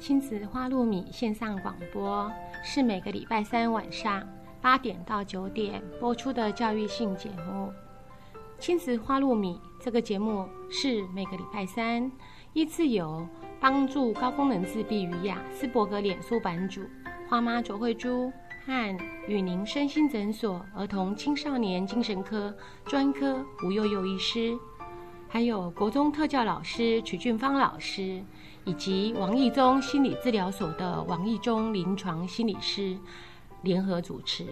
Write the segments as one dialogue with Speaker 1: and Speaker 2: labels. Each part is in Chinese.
Speaker 1: 亲子花露米线上广播是每个礼拜三晚上八点到九点播出的教育性节目。亲子花露米这个节目是每个礼拜三依次由帮助高功能自闭与雅斯伯格脸书版主花妈卓慧珠和与您身心诊所儿童青少年精神科专科吴幼幼医师，还有国中特教老师曲俊芳老师。以及王义忠心理治疗所的王义忠临床心理师联合主持。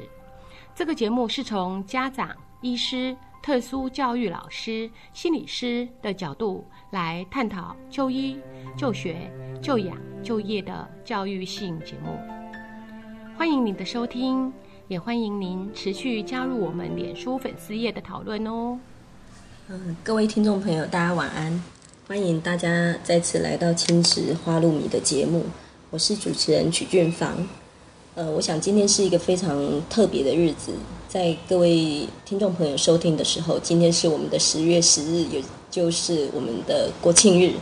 Speaker 1: 这个节目是从家长、医师、特殊教育老师、心理师的角度来探讨就医、就学、就养、就业的教育性节目。欢迎您的收听，也欢迎您持续加入我们脸书粉丝页的讨论哦。
Speaker 2: 嗯，各位听众朋友，大家晚安。欢迎大家再次来到青石花露米的节目，我是主持人曲俊芳。呃，我想今天是一个非常特别的日子，在各位听众朋友收听的时候，今天是我们的十月十日，也就是我们的国庆日。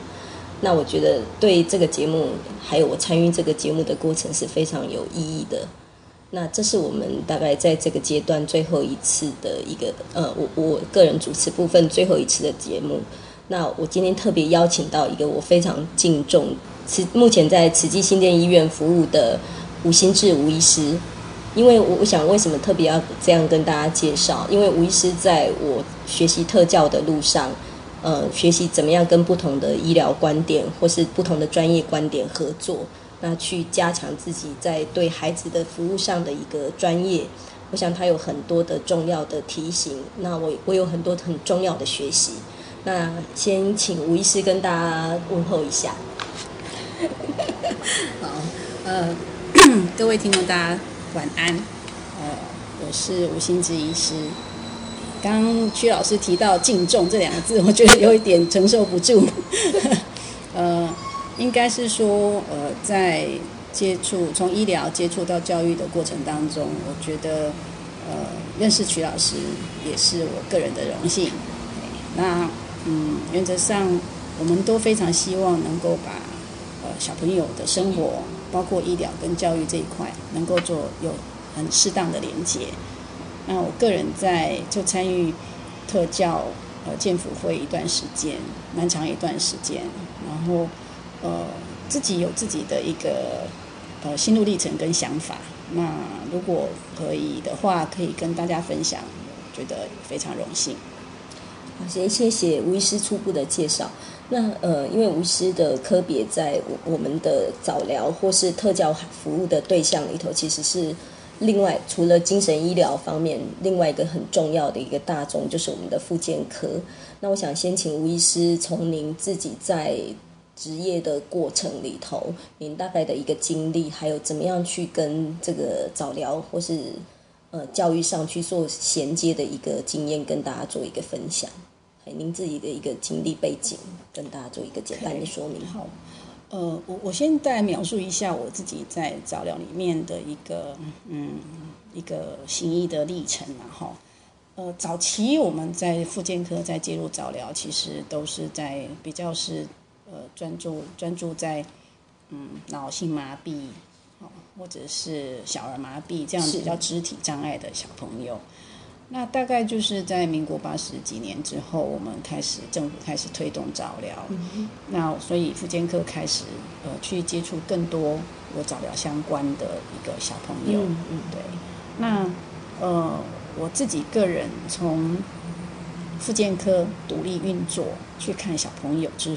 Speaker 2: 那我觉得对这个节目，还有我参与这个节目的过程是非常有意义的。那这是我们大概在这个阶段最后一次的一个，呃，我我个人主持部分最后一次的节目。那我今天特别邀请到一个我非常敬重，慈目前在慈济新店医院服务的吴新志吴医师，因为我我想为什么特别要这样跟大家介绍？因为吴医师在我学习特教的路上，呃，学习怎么样跟不同的医疗观点或是不同的专业观点合作，那去加强自己在对孩子的服务上的一个专业。我想他有很多的重要的提醒，那我我有很多很重要的学习。那先请吴医师跟大家问候一下。
Speaker 3: 好，呃，各位听众大家晚安。呃，我是吴心之医师。刚刚曲老师提到“敬重”这两个字，我觉得有一点承受不住。呃，应该是说，呃，在接触从医疗接触到教育的过程当中，我觉得，呃，认识曲老师也是我个人的荣幸。那嗯，原则上，我们都非常希望能够把呃小朋友的生活，包括医疗跟教育这一块，能够做有很适当的连接。那我个人在就参与特教呃建辅会一段时间，蛮长一段时间，然后呃自己有自己的一个呃心路历程跟想法。那如果可以的话，可以跟大家分享，觉得非常荣幸。
Speaker 2: 好，先谢谢吴医师初步的介绍。那呃，因为吴医师的科别在我们的早疗或是特教服务的对象里头，其实是另外除了精神医疗方面，另外一个很重要的一个大众就是我们的复健科。那我想先请吴医师从您自己在职业的过程里头，您大概的一个经历，还有怎么样去跟这个早疗或是。呃，教育上去做衔接的一个经验，跟大家做一个分享。您自己的一个经历背景，跟大家做一个简单的说明。
Speaker 3: 好，呃，我我先再描述一下我自己在早疗里面的一个嗯一个行医的历程然后呃，早期我们在复健科在介入早疗，其实都是在比较是呃专注专注在嗯脑性麻痹哦。或者是小儿麻痹这样比较肢体障碍的小朋友，那大概就是在民国八十几年之后，我们开始政府开始推动早疗，那所以妇健科开始呃去接触更多有早疗相关的一个小朋友，嗯，对，那呃我自己个人从妇健科独立运作去看小朋友之，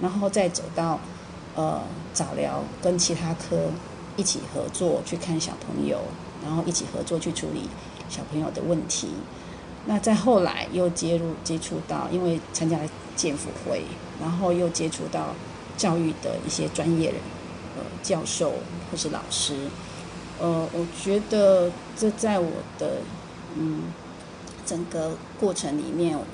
Speaker 3: 然后再走到呃早疗跟其他科。一起合作去看小朋友，然后一起合作去处理小朋友的问题。那再后来又接入接触到，因为参加了建辅会，然后又接触到教育的一些专业人，呃，教授或是老师。呃，我觉得这在我的嗯整个过程里面，我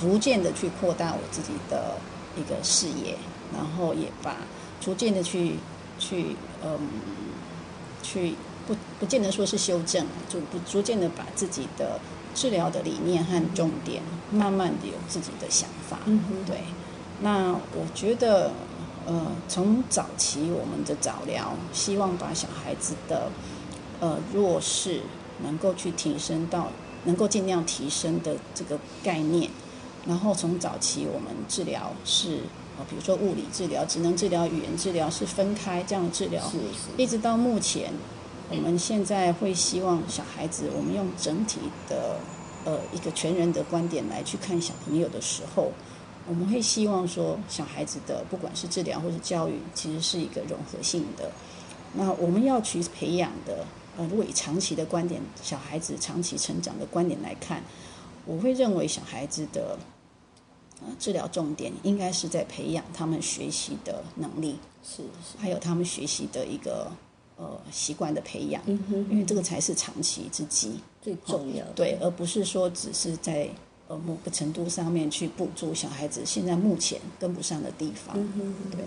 Speaker 3: 逐渐的去扩大我自己的一个视野，然后也把逐渐的去。去嗯，去不不见得说是修正，就不逐渐的把自己的治疗的理念和重点，慢慢的有自己的想法。嗯对，那我觉得呃，从早期我们的早疗，希望把小孩子的呃弱势能够去提升到能够尽量提升的这个概念，然后从早期我们治疗是呃，比如说物理治疗、职能治疗、语言治疗是分开这样的治疗，
Speaker 2: 是
Speaker 3: 一直到目前，我们现在会希望小孩子，我们用整体的呃一个全人的观点来去看小朋友的时候。我们会希望说，小孩子的不管是治疗或是教育，其实是一个融合性的。那我们要去培养的，呃，如果以长期的观点，小孩子长期成长的观点来看，我会认为小孩子的，呃，治疗重点应该是在培养他们学习的能力，
Speaker 2: 是是，
Speaker 3: 还有他们学习的一个呃习惯的培养，
Speaker 2: 嗯哼，
Speaker 3: 因为这个才是长期之计，
Speaker 2: 最重要的，
Speaker 3: 对，而不是说只是在。呃，某个程度上面去补助小孩子现在目前跟不上的地方。对，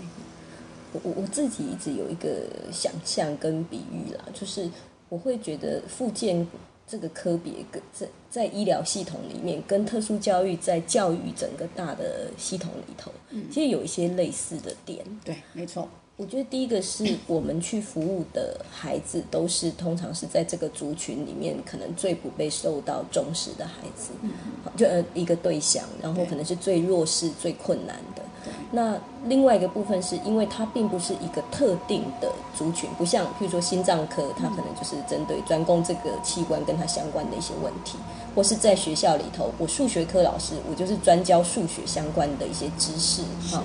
Speaker 2: 我我我自己一直有一个想象跟比喻啦，就是我会觉得附件这个科别跟在在医疗系统里面，跟特殊教育在教育整个大的系统里头，其实有一些类似的点。
Speaker 3: 对，没错。
Speaker 2: 我觉得第一个是我们去服务的孩子，都是通常是在这个族群里面可能最不被受到重视的孩子，就呃一个对象，然后可能是最弱势、最困难的。那另外一个部分是因为它并不是一个特定的族群，不像譬如说心脏科，它可能就是针对专攻这个器官跟它相关的一些问题，或是在学校里头，我数学科老师，我就是专教数学相关的一些知识，哈。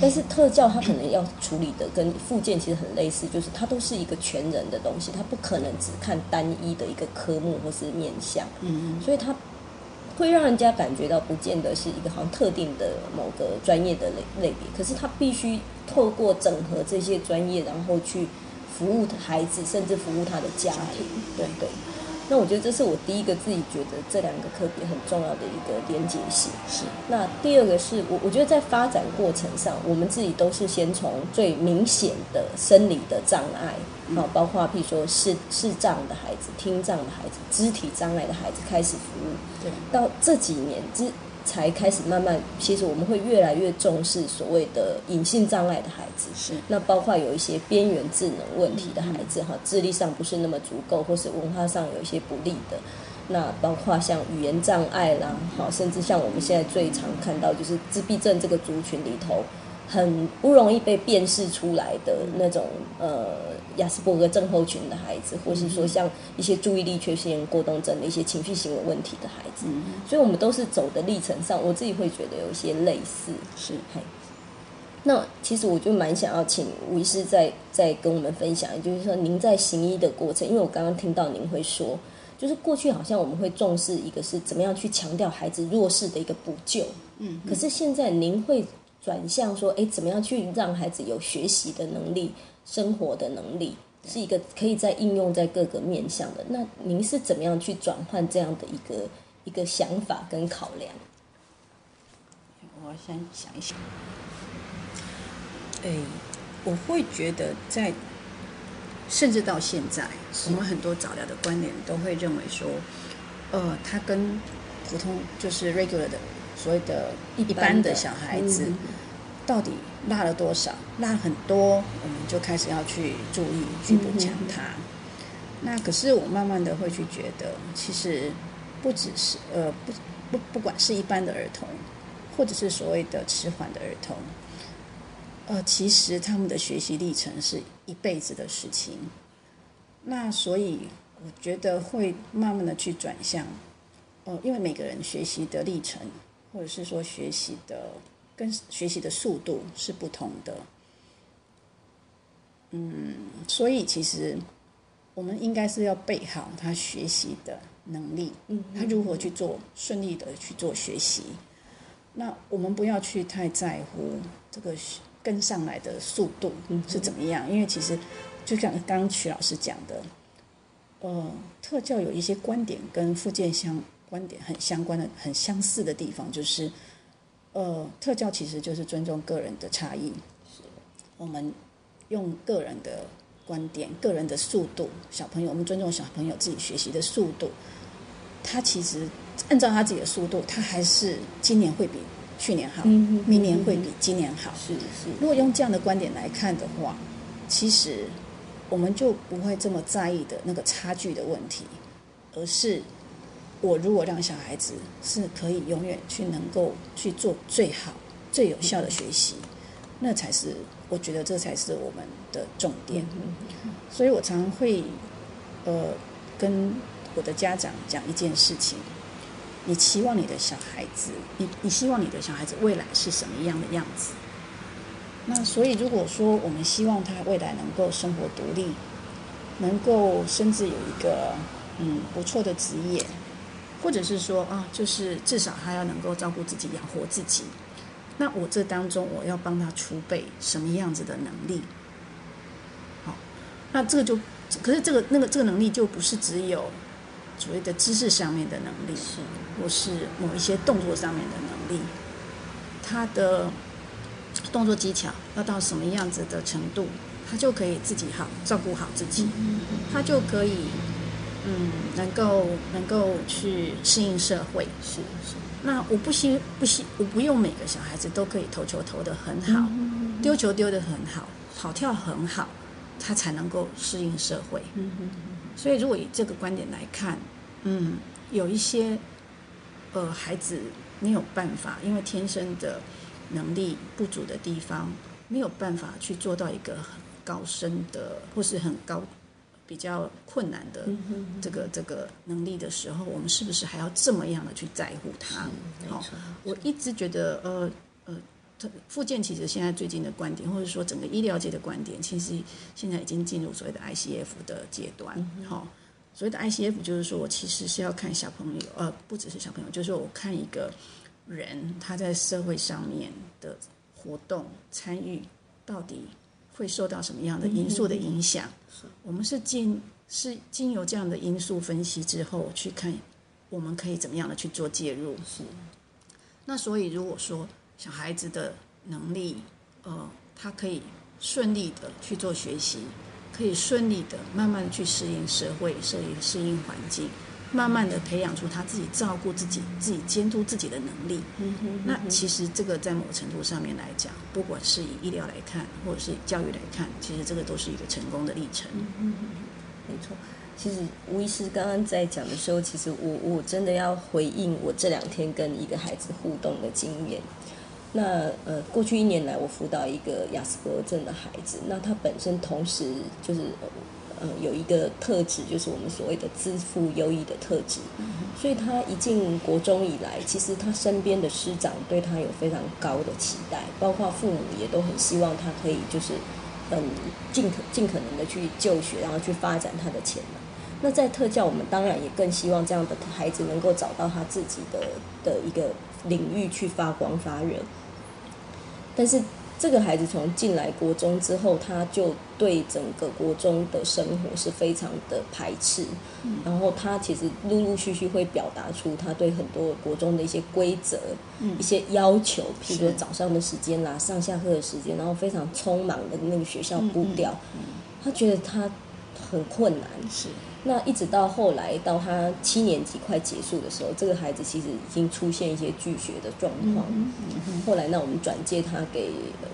Speaker 2: 但是特教它可能要处理的跟附件其实很类似，就是它都是一个全人的东西，它不可能只看单一的一个科目或是面向，嗯，所以它会让人家感觉到不见得是一个好像特定的某个专业的类类别，可是他必须透过整合这些专业，然后去服务孩子，甚至服务他的家庭，对对。那我觉得这是我第一个自己觉得这两个科别很重要的一个连接性。
Speaker 3: 是。
Speaker 2: 那第二个是我我觉得在发展过程上，我们自己都是先从最明显的生理的障碍，啊，包括譬如说视视障的孩子、听障的孩子、肢体障碍的孩子开始服务。
Speaker 3: 对。
Speaker 2: 到这几年之。才开始慢慢，其实我们会越来越重视所谓的隐性障碍的孩子，
Speaker 3: 是
Speaker 2: 那包括有一些边缘智能问题的孩子，哈，智力上不是那么足够，或是文化上有一些不利的，那包括像语言障碍啦，好，甚至像我们现在最常看到就是自闭症这个族群里头。很不容易被辨识出来的那种呃亚斯伯格症候群的孩子，或是说像一些注意力缺陷过动症的一些情绪行为问题的孩子，所以我们都是走的历程上，我自己会觉得有一些类似。
Speaker 3: 是，
Speaker 2: 那其实我就蛮想要请吴医师再再跟我们分享，就是说您在行医的过程，因为我刚刚听到您会说，就是过去好像我们会重视一个是怎么样去强调孩子弱势的一个补救，嗯，可是现在您会。转向说，哎，怎么样去让孩子有学习的能力、生活的能力，是一个可以在应用在各个面向的。那您是怎么样去转换这样的一个一个想法跟考量？
Speaker 3: 我先想一想。哎，我会觉得在，甚至到现在，我们很多早疗的观点都会认为说，呃，他跟普通就是 regular 的。所谓的一般的小孩子，到底拉了多少？拉很多，我们就开始要去注意去补强它。那可是我慢慢的会去觉得，其实不只是呃不不不管是一般的儿童，或者是所谓的迟缓的儿童，呃，其实他们的学习历程是一辈子的事情。那所以我觉得会慢慢的去转向，呃，因为每个人学习的历程。或者是说学习的跟学习的速度是不同的，嗯，所以其实我们应该是要备好他学习的能力，嗯，他如何去做顺利的去做学习，那我们不要去太在乎这个跟上来的速度是怎么样，因为其实就像刚刚曲老师讲的，呃，特教有一些观点跟附件相。观点很相关的、很相似的地方，就是，呃，特教其实就是尊重个人的差异。是，我们用个人的观点、个人的速度，小朋友，我们尊重小朋友自己学习的速度。他其实按照他自己的速度，他还是今年会比去年好，
Speaker 2: 嗯
Speaker 3: 明年会比今年好。
Speaker 2: 是是，
Speaker 3: 如果用这样的观点来看的话，其实我们就不会这么在意的那个差距的问题，而是我如果让小孩子是可以永远去能够去做最好、最有效的学习，那才是我觉得这才是我们的重点。所以我常常会呃跟我的家长讲一件事情。你期望你的小孩子，你你希望你的小孩子未来是什么样的样子？那所以，如果说我们希望他未来能够生活独立，能够甚至有一个嗯不错的职业，或者是说啊，就是至少他要能够照顾自己、养活自己，那我这当中我要帮他储备什么样子的能力？好，那这个就可是这个那个这个能力就不是只有所谓的知识上面的能力，
Speaker 2: 是。
Speaker 3: 或是某一些动作上面的能力，他的动作技巧要到什么样子的程度，他就可以自己好照顾好自己，他就可以嗯能够能够去适应社会。
Speaker 2: 是是，
Speaker 3: 那我不希不希我不用每个小孩子都可以投球投得很好，丢球丢得很好，跑跳很好，他才能够适应社会。嗯所以如果以这个观点来看，嗯，有一些呃孩子没有办法，因为天生的能力不足的地方，没有办法去做到一个很高深的或是很高比较困难的这个这个能力的时候，我们是不是还要这么样的去在乎他？好，我一直觉得呃呃。附件其实现在最近的观点，或者说整个医疗界的观点，其实现在已经进入所谓的 ICF 的阶段。好、所谓的 ICF 就是说我其实是要看小朋友，呃，不只是小朋友，就是说我看一个人他在社会上面的活动参与，到底会受到什么样的因素的影响？我们是经是经由这样的因素分析之后去看，我们可以怎么样的去做介入？
Speaker 2: 是
Speaker 3: 那所以如果说小孩子的能力，呃，他可以顺利的去做学习，可以顺利的慢慢去适应社会、适应适应环境，慢慢的培养出他自己照顾自己、自己监督自己的能力。那其实这个在某程度上面来讲，不管是以医疗来看，或者是以教育来看，其实这个都是一个成功的历程。
Speaker 2: 嗯没错。其实吴医师刚刚在讲的时候，其实我我真的要回应我这两天跟一个孩子互动的经验。那呃，过去一年来，我辅导一个亚斯伯格症的孩子，那他本身同时就是呃有一个特质，就是我们所谓的自负优异的特质。所以他一进国中以来，其实他身边的师长对他有非常高的期待，包括父母也都很希望他可以就是很尽可尽可能的去就学，然后去发展他的潜能。那在特教，我们当然也更希望这样的孩子能够找到他自己的的一个领域去发光发热。但是这个孩子从进来国中之后，他就对整个国中的生活是非常的排斥。然后他其实陆陆续续会表达出他对很多国中的一些规则、一些要求，譬如说早上的时间啦、上下课的时间，然后非常匆忙的那个学校步调，他觉得他很困难。
Speaker 3: 是。
Speaker 2: 那一直到后来，到他七年级快结束的时候，这个孩子其实已经出现一些拒学的状况。后来，那我们转介他给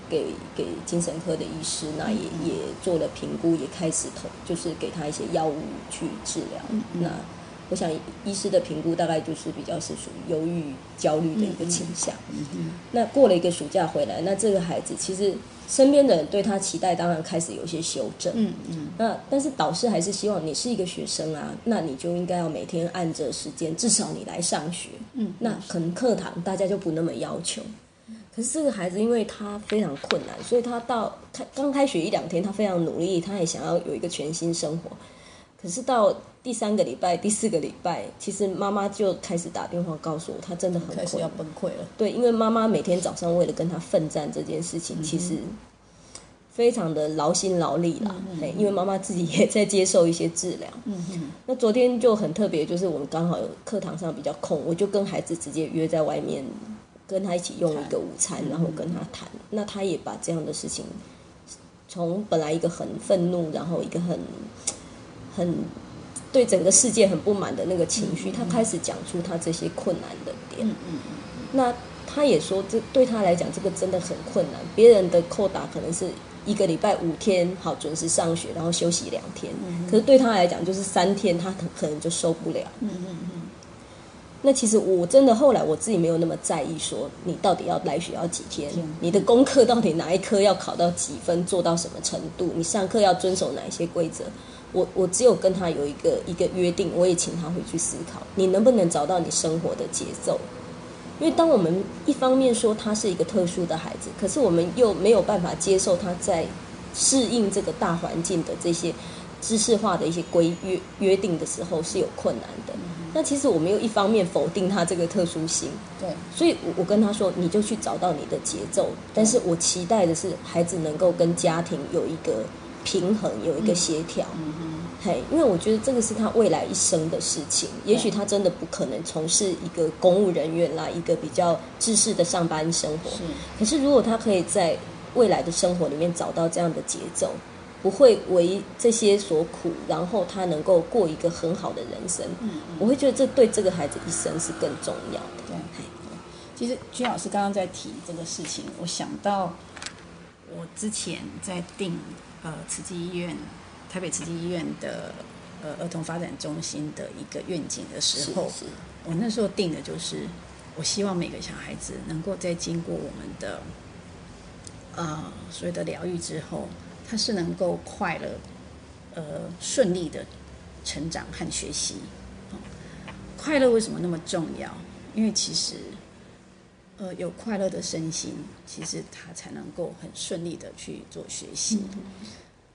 Speaker 2: 给给精神科的医师，那也也做了评估，也开始投，就是给他一些药物去治疗。那我想，医师的评估大概就是比较是属于忧郁、焦虑的一个倾向。那过了一个暑假回来，那这个孩子其实。身边的人对他期待当然开始有些修正，
Speaker 3: 嗯嗯，
Speaker 2: 那但是导师还是希望你是一个学生啊，那你就应该要每天按着时间，至少你来上学，
Speaker 3: 嗯，
Speaker 2: 那可能课堂大家就不那么要求。可是这个孩子因为他非常困难，所以他到开刚开学一两天，他非常努力，他也想要有一个全新生活。可是到第三个礼拜、第四个礼拜，其实妈妈就开始打电话告诉我，她真的很
Speaker 3: 开始要崩溃了。
Speaker 2: 对，因为妈妈每天早上为了跟他奋战这件事情，其实非常的劳心劳力啦。哎，因为妈妈自己也在接受一些治疗。
Speaker 3: 嗯嗯。
Speaker 2: 那昨天就很特别，就是我们刚好有课堂上比较空，我就跟孩子直接约在外面，跟他一起用一个午餐，然后跟他谈。那他也把这样的事情，从本来一个很愤怒，然后一个很。很对整个世界很不满的那个情绪，他开始讲出他这些困难的点。
Speaker 3: 嗯嗯
Speaker 2: 那他也说，这对他来讲，这个真的很困难。别人的扣打可能是一个礼拜五天，好准时上学，然后休息两天。可是对他来讲，就是三天，他可可能就受不了。嗯嗯嗯。那其实我真的后来我自己没有那么在意，说你到底要来学校几天，你的功课到底哪一科要考到几分，做到什么程度，你上课要遵守哪一些规则。我我只有跟他有一个一个约定，我也请他回去思考，你能不能找到你生活的节奏？因为当我们一方面说他是一个特殊的孩子，可是我们又没有办法接受他在适应这个大环境的这些知识化的一些规约约定的时候是有困难的。那其实我们又一方面否定他这个特殊性，
Speaker 3: 对，
Speaker 2: 所以我我跟他说，你就去找到你的节奏，但是我期待的是孩子能够跟家庭有一个平衡，有一个协调。嘿，因为我觉得这个是他未来一生的事情。也许他真的不可能从事一个公务人员啦，一个比较制式的上班生活。是。可是如果他可以在未来的生活里面找到这样的节奏，不会为这些所苦，然后他能够过一个很好的人生。嗯。我会觉得这对这个孩子一生是更重要的。
Speaker 3: 对。其实君老师刚刚在提这个事情，我想到我之前在订呃慈济医院。台北慈济医院的呃儿童发展中心的一个愿景的时候，我那时候定的就是，我希望每个小孩子能够在经过我们的呃所有的疗愈之后，他是能够快乐呃顺利的成长和学习。快乐为什么那么重要？因为其实呃有快乐的身心，其实他才能够很顺利的去做学习。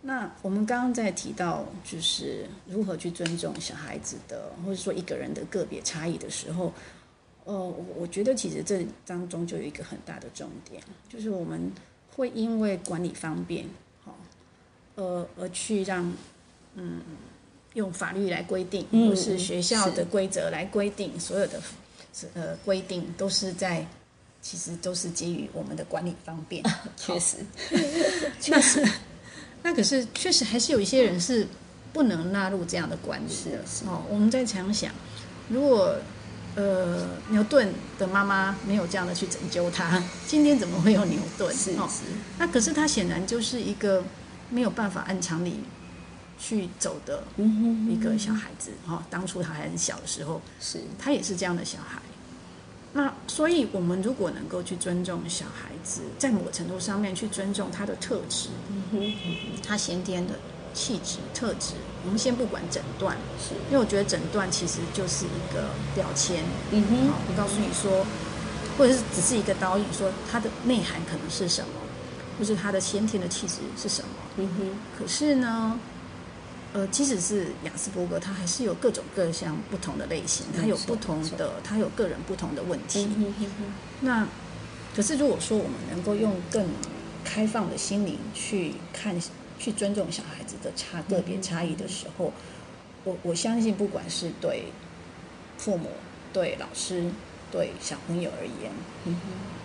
Speaker 3: 那我们刚刚在提到，就是如何去尊重小孩子的，或者说一个人的个别差异的时候，呃，我觉得其实这当中就有一个很大的重点，就是我们会因为管理方便，好，呃，而去让，嗯，用法律来规定，或是学校的规则来规定，所有的呃规定都是在，其实都是基于我们的管理方便，
Speaker 2: 确实，
Speaker 3: 确实。那可是确实还是有一些人是不能纳入这样的管理的哦。我们再想想，如果呃牛顿的妈妈没有这样的去拯救他，今天怎么会有牛顿？
Speaker 2: 是是。
Speaker 3: 那可是他显然就是一个没有办法按常理去走的一个小孩子哈。当初他还很小的时候，
Speaker 2: 是
Speaker 3: 他也是这样的小孩。那所以，我们如果能够去尊重小孩子，在某个程度上面去尊重他的特质，他先天的气质特质，我们先不管诊断，
Speaker 2: 是。
Speaker 3: 因为我觉得诊断其实就是一个标签，嗯哼，我告诉你说，或者是只是一个导引，说他的内涵可能是什么，或是他的先天的气质是什么，嗯哼，可是呢？呃，即使是雅斯伯格，他还是有各种各项不同的类型，他有不同的，他有个人不同的问题。那可是如果说我们能够用更开放的心灵去看、去尊重小孩子的差个别差异的时候，我我相信，不管是对父母、对老师、对小朋友而言，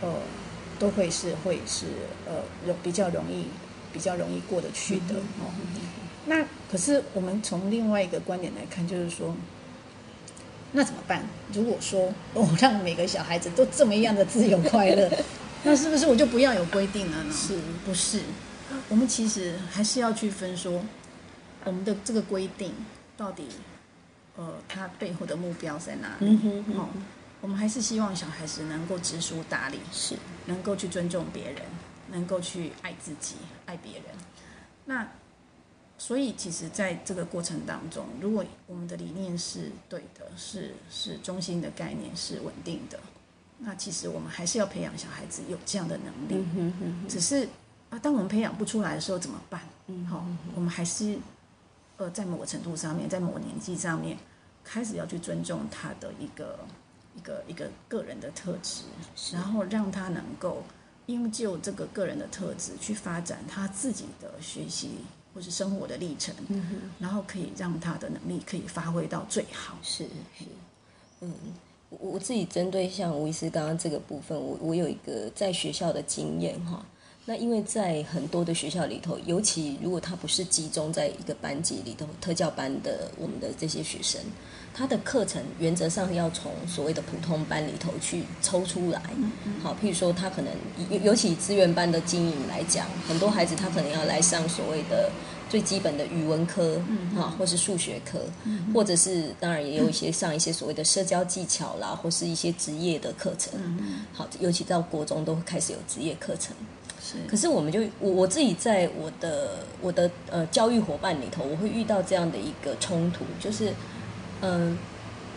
Speaker 3: 呃，都会是会是呃容比较容易、比较容易过得去的哦。那可是我们从另外一个观点来看，就是说，那怎么办？如果说我让每个小孩子都这么样的自由快乐，那是不是我就不要有规定了呢？
Speaker 2: 是
Speaker 3: 不是？我们其实还是要去分说，我们的这个规定到底，呃，它背后的目标在哪里？哦，我们还是希望小孩子能够知书达理，
Speaker 2: 是
Speaker 3: 能够去尊重别人，能够去爱自己、爱别人。那。所以，其实，在这个过程当中，如果我们的理念是对的，是是中心的概念是稳定的，那其实我们还是要培养小孩子有这样的能力。只是啊，当我们培养不出来的时候怎么办？好，我们还是呃，在某个程度上面，在某个年纪上面，开始要去尊重他的一个一个一个个人的特质，然后让他能够因就这个个人的特质去发展他自己的学习。或是生活的历程，然后可以让他的能力可以发挥到最好。
Speaker 2: 是是，嗯，我我自己针对像吴医师刚刚这个部分，我我有一个在学校的经验哈。那因为在很多的学校里头，尤其如果他不是集中在一个班级里头，特教班的我们的这些学生，他的课程原则上要从所谓的普通班里头去抽出来。好，譬如说他可能尤尤其资源班的经营来讲，很多孩子他可能要来上所谓的最基本的语文科，哈，或是数学科，或者是当然也有一些上一些所谓的社交技巧啦，或是一些职业的课程。好，尤其到国中都会开始有职业课程。可是我们就我我自己在我的我的呃教育伙伴里头，我会遇到这样的一个冲突，就是嗯，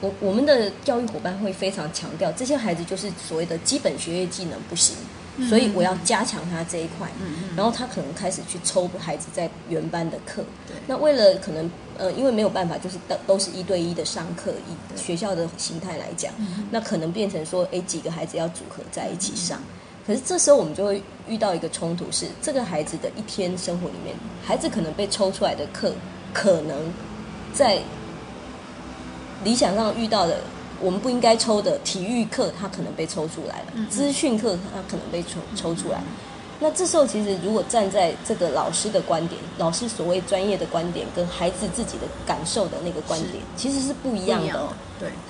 Speaker 2: 我我们的教育伙伴会非常强调这些孩子就是所谓的基本学业技能不行，所以我要加强他这一块，然后他可能开始去抽孩子在原班的课，那为了可能呃因为没有办法就是都都是一对一的上课，以学校的形态来讲，那可能变成说哎几个孩子要组合在一起上。可是这时候我们就会遇到一个冲突，是这个孩子的一天生活里面，孩子可能被抽出来的课，可能在理想上遇到的我们不应该抽的体育课，他可能被抽出来了；资讯课他可能被抽抽出来。那这时候其实如果站在这个老师的观点，老师所谓专业的观点，跟孩子自己的感受的那个观点，其实是不一样的。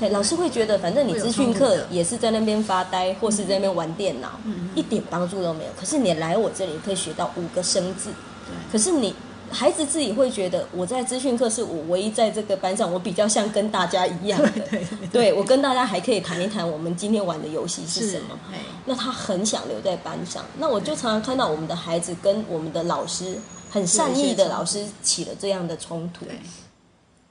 Speaker 3: 对，
Speaker 2: 老师会觉得，反正你资讯课也是在那边发呆，或是在那边玩电脑，一点帮助都没有。可是你来我这里，可以学到五个生字。
Speaker 3: 对，
Speaker 2: 可是你。孩子自己会觉得，我在资讯课是我唯一在这个班上，我比较像跟大家一样的，对我跟大家还可以谈一谈我们今天玩的游戏是什么。那他很想留在班上，那我就常常看到我们的孩子跟我们的老师很善意的老师起了这样的冲突。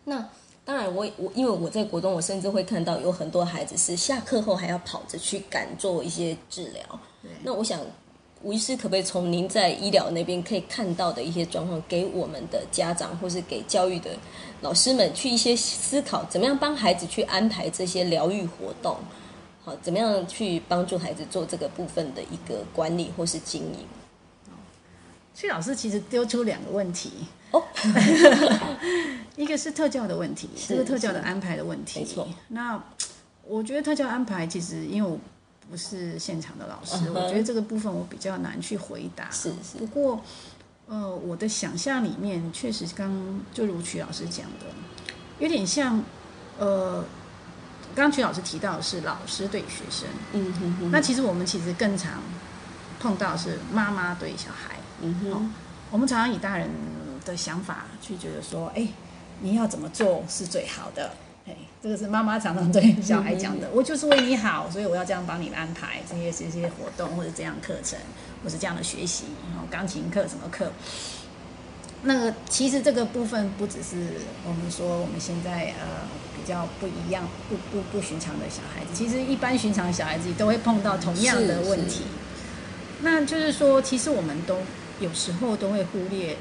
Speaker 2: 那当然，我我因为我在国中，我甚至会看到有很多孩子是下课后还要跑着去赶做一些治疗。那我想。吴医师可不可以从您在医疗那边可以看到的一些状况，给我们的家长或是给教育的老师们去一些思考，怎么样帮孩子去安排这些疗愈活动？好，怎么样去帮助孩子做这个部分的一个管理或是经营？
Speaker 3: 崔老师其实丢出两个问题哦，一个是特教的问题，这个特教的安排的问题。
Speaker 2: 没错，
Speaker 3: 那我觉得特教安排其实因为我。不是现场的老师，我觉得这个部分我比较难去回答。
Speaker 2: 是是。
Speaker 3: 不过，呃，我的想象里面确实刚就如曲老师讲的，有点像，呃，刚刚曲老师提到的是老师对学生，嗯哼哼。那其实我们其实更常碰到是妈妈对小孩，嗯哼。我们常常以大人的想法去觉得说，哎，你要怎么做是最好的。这个是妈妈常常对小孩讲的，我就是为你好，所以我要这样帮你安排这些这些活动或者这样课程，或是这样的学习，然后钢琴课什么课。那个其实这个部分不只是我们说我们现在呃比较不一样、不不不寻常的小孩子，其实一般寻常小孩子都会碰到同样的问题。那就是说，其实我们都有时候都会忽略，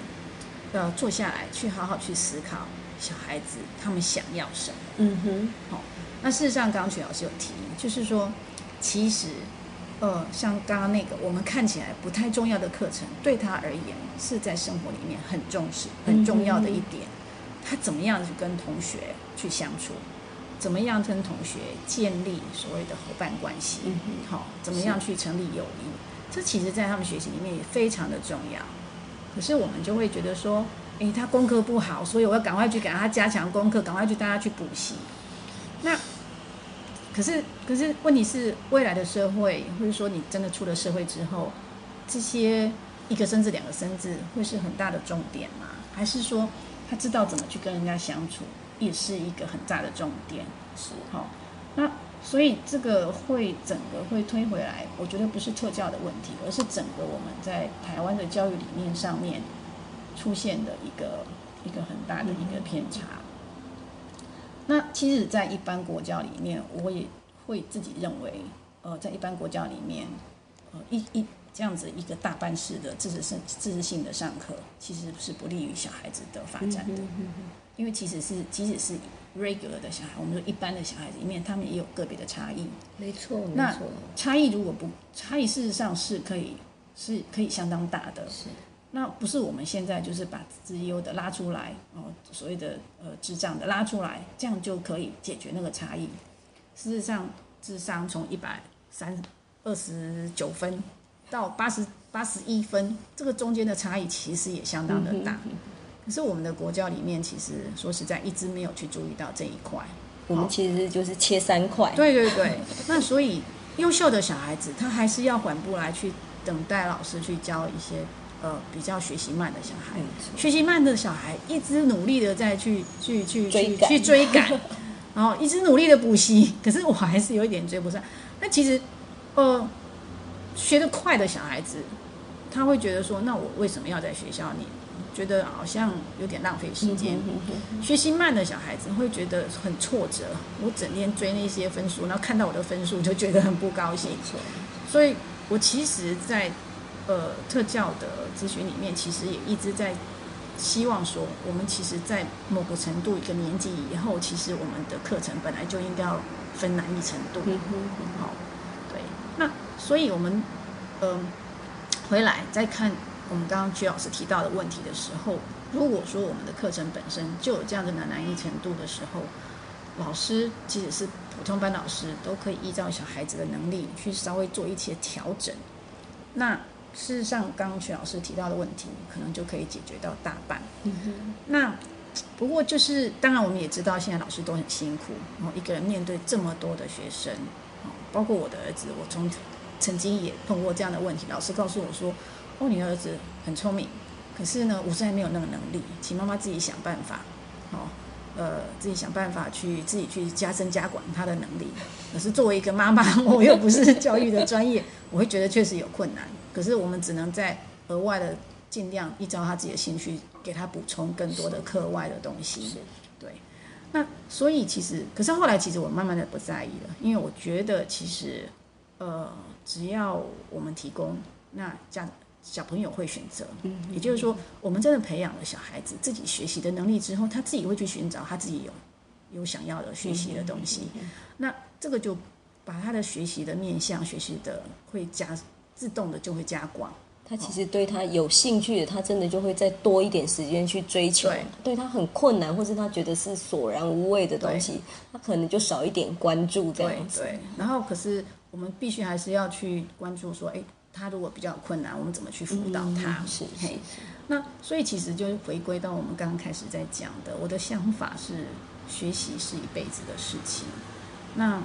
Speaker 3: 要坐下来去好好去思考。小孩子他们想要什么？嗯哼，好。那事实上，刚刚曲老师有提，就是说，其实，呃，像刚刚那个我们看起来不太重要的课程，对他而言是在生活里面很重视、很重要的一点。他怎么样去跟同学去相处？怎么样跟同学建立所谓的伙伴关系？嗯哼，好，怎么样去成立友谊？这其实，在他们学习里面也非常的重要。可是我们就会觉得说。诶，他功课不好，所以我要赶快去给他加强功课，赶快去带他去补习。那可是，可是问题是，未来的社会，或者说你真的出了社会之后，这些一个生字、两个生字，会是很大的重点吗？还是说他知道怎么去跟人家相处，也是一个很大的重点？
Speaker 2: 是
Speaker 3: 好，那所以这个会整个会推回来，我觉得不是特教的问题，而是整个我们在台湾的教育理念上面。出现的一个一个很大的一个偏差。那其实，在一般国教里面，我也会自己认为，呃，在一般国教里面，呃，一一这样子一个大班式的知识性知识性的上课，其实是不利于小孩子的发展的。因为其实是即使是 regular 的小孩，我们说一般的小孩子里面，他们也有个别的差异。
Speaker 2: 没错，那
Speaker 3: 错。差异如果不差异，事实上是可以是可以相当大的。
Speaker 2: 是。
Speaker 3: 那不是我们现在就是把资优的拉出来，哦，所谓的呃智障的拉出来，这样就可以解决那个差异。事实上，智商从一百三二十九分到八十八。八十一分，这个中间的差异其实也相当的大。可是我们的国教里面，其实说实在，一直没有去注意到这一块。
Speaker 2: 我们其实就是切三块。
Speaker 3: 对对对，那所以优秀的小孩子，他还是要缓步来去等待老师去教一些呃比较学习慢的小孩。学习慢的小孩一直努力的在去去去去去追赶，然后一直努力的补习，可是我还是有一点追不上。那其实呃学得快的小孩子，他会觉得说，那我为什么要在学校念？觉得好像有点浪费时间。学习慢的小孩子会觉得很挫折。我整天追那些分数，然后看到我的分数就觉得很不高兴。所以，我其实，在呃特教的咨询里面，其实也一直在希望说，我们其实，在某个程度一个年纪以后，其实我们的课程本来就应该要分难易程度。好，对。那所以我们嗯回来再看。我们刚刚曲老师提到的问题的时候，如果说我们的课程本身就有这样的难难易程度的时候，老师即使是普通班老师，都可以依照小孩子的能力去稍微做一些调整。那事实上，刚刚徐老师提到的问题，可能就可以解决到大半。那不过就是，当然我们也知道，现在老师都很辛苦，然后一个人面对这么多的学生，包括我的儿子，我从曾经也碰过这样的问题，老师告诉我说。哦，你儿子很聪明，可是呢，我现在没有那个能力，请妈妈自己想办法，哦，呃，自己想办法去自己去加深加广他的能力。可是作为一个妈妈，我又不是教育的专业，我会觉得确实有困难。可是我们只能在额外的尽量依照他自己的兴趣，给他补充更多的课外的东西。对，那所以其实，可是后来其实我慢慢的不在意了，因为我觉得其实，呃，只要我们提供，那这样。小朋友会选择，嗯也就是说，我们真的培养了小孩子自己学习的能力之后，他自己会去寻找他自己有有想要的学习的东西。那这个就把他的学习的面向、学习的会加自动的就会加广。
Speaker 2: 他其实对他有兴趣的，他真的就会再多一点时间去追求。对他很困难，或是他觉得是索然无味的东西，他可能就少一点关注这样子。
Speaker 3: 对，然后可是我们必须还是要去关注说，哎。他如果比较困难，我们怎么去辅导他？
Speaker 2: 是嘿，
Speaker 3: 那所以其实就回归到我们刚刚开始在讲的，我的想法是，学习是一辈子的事情。那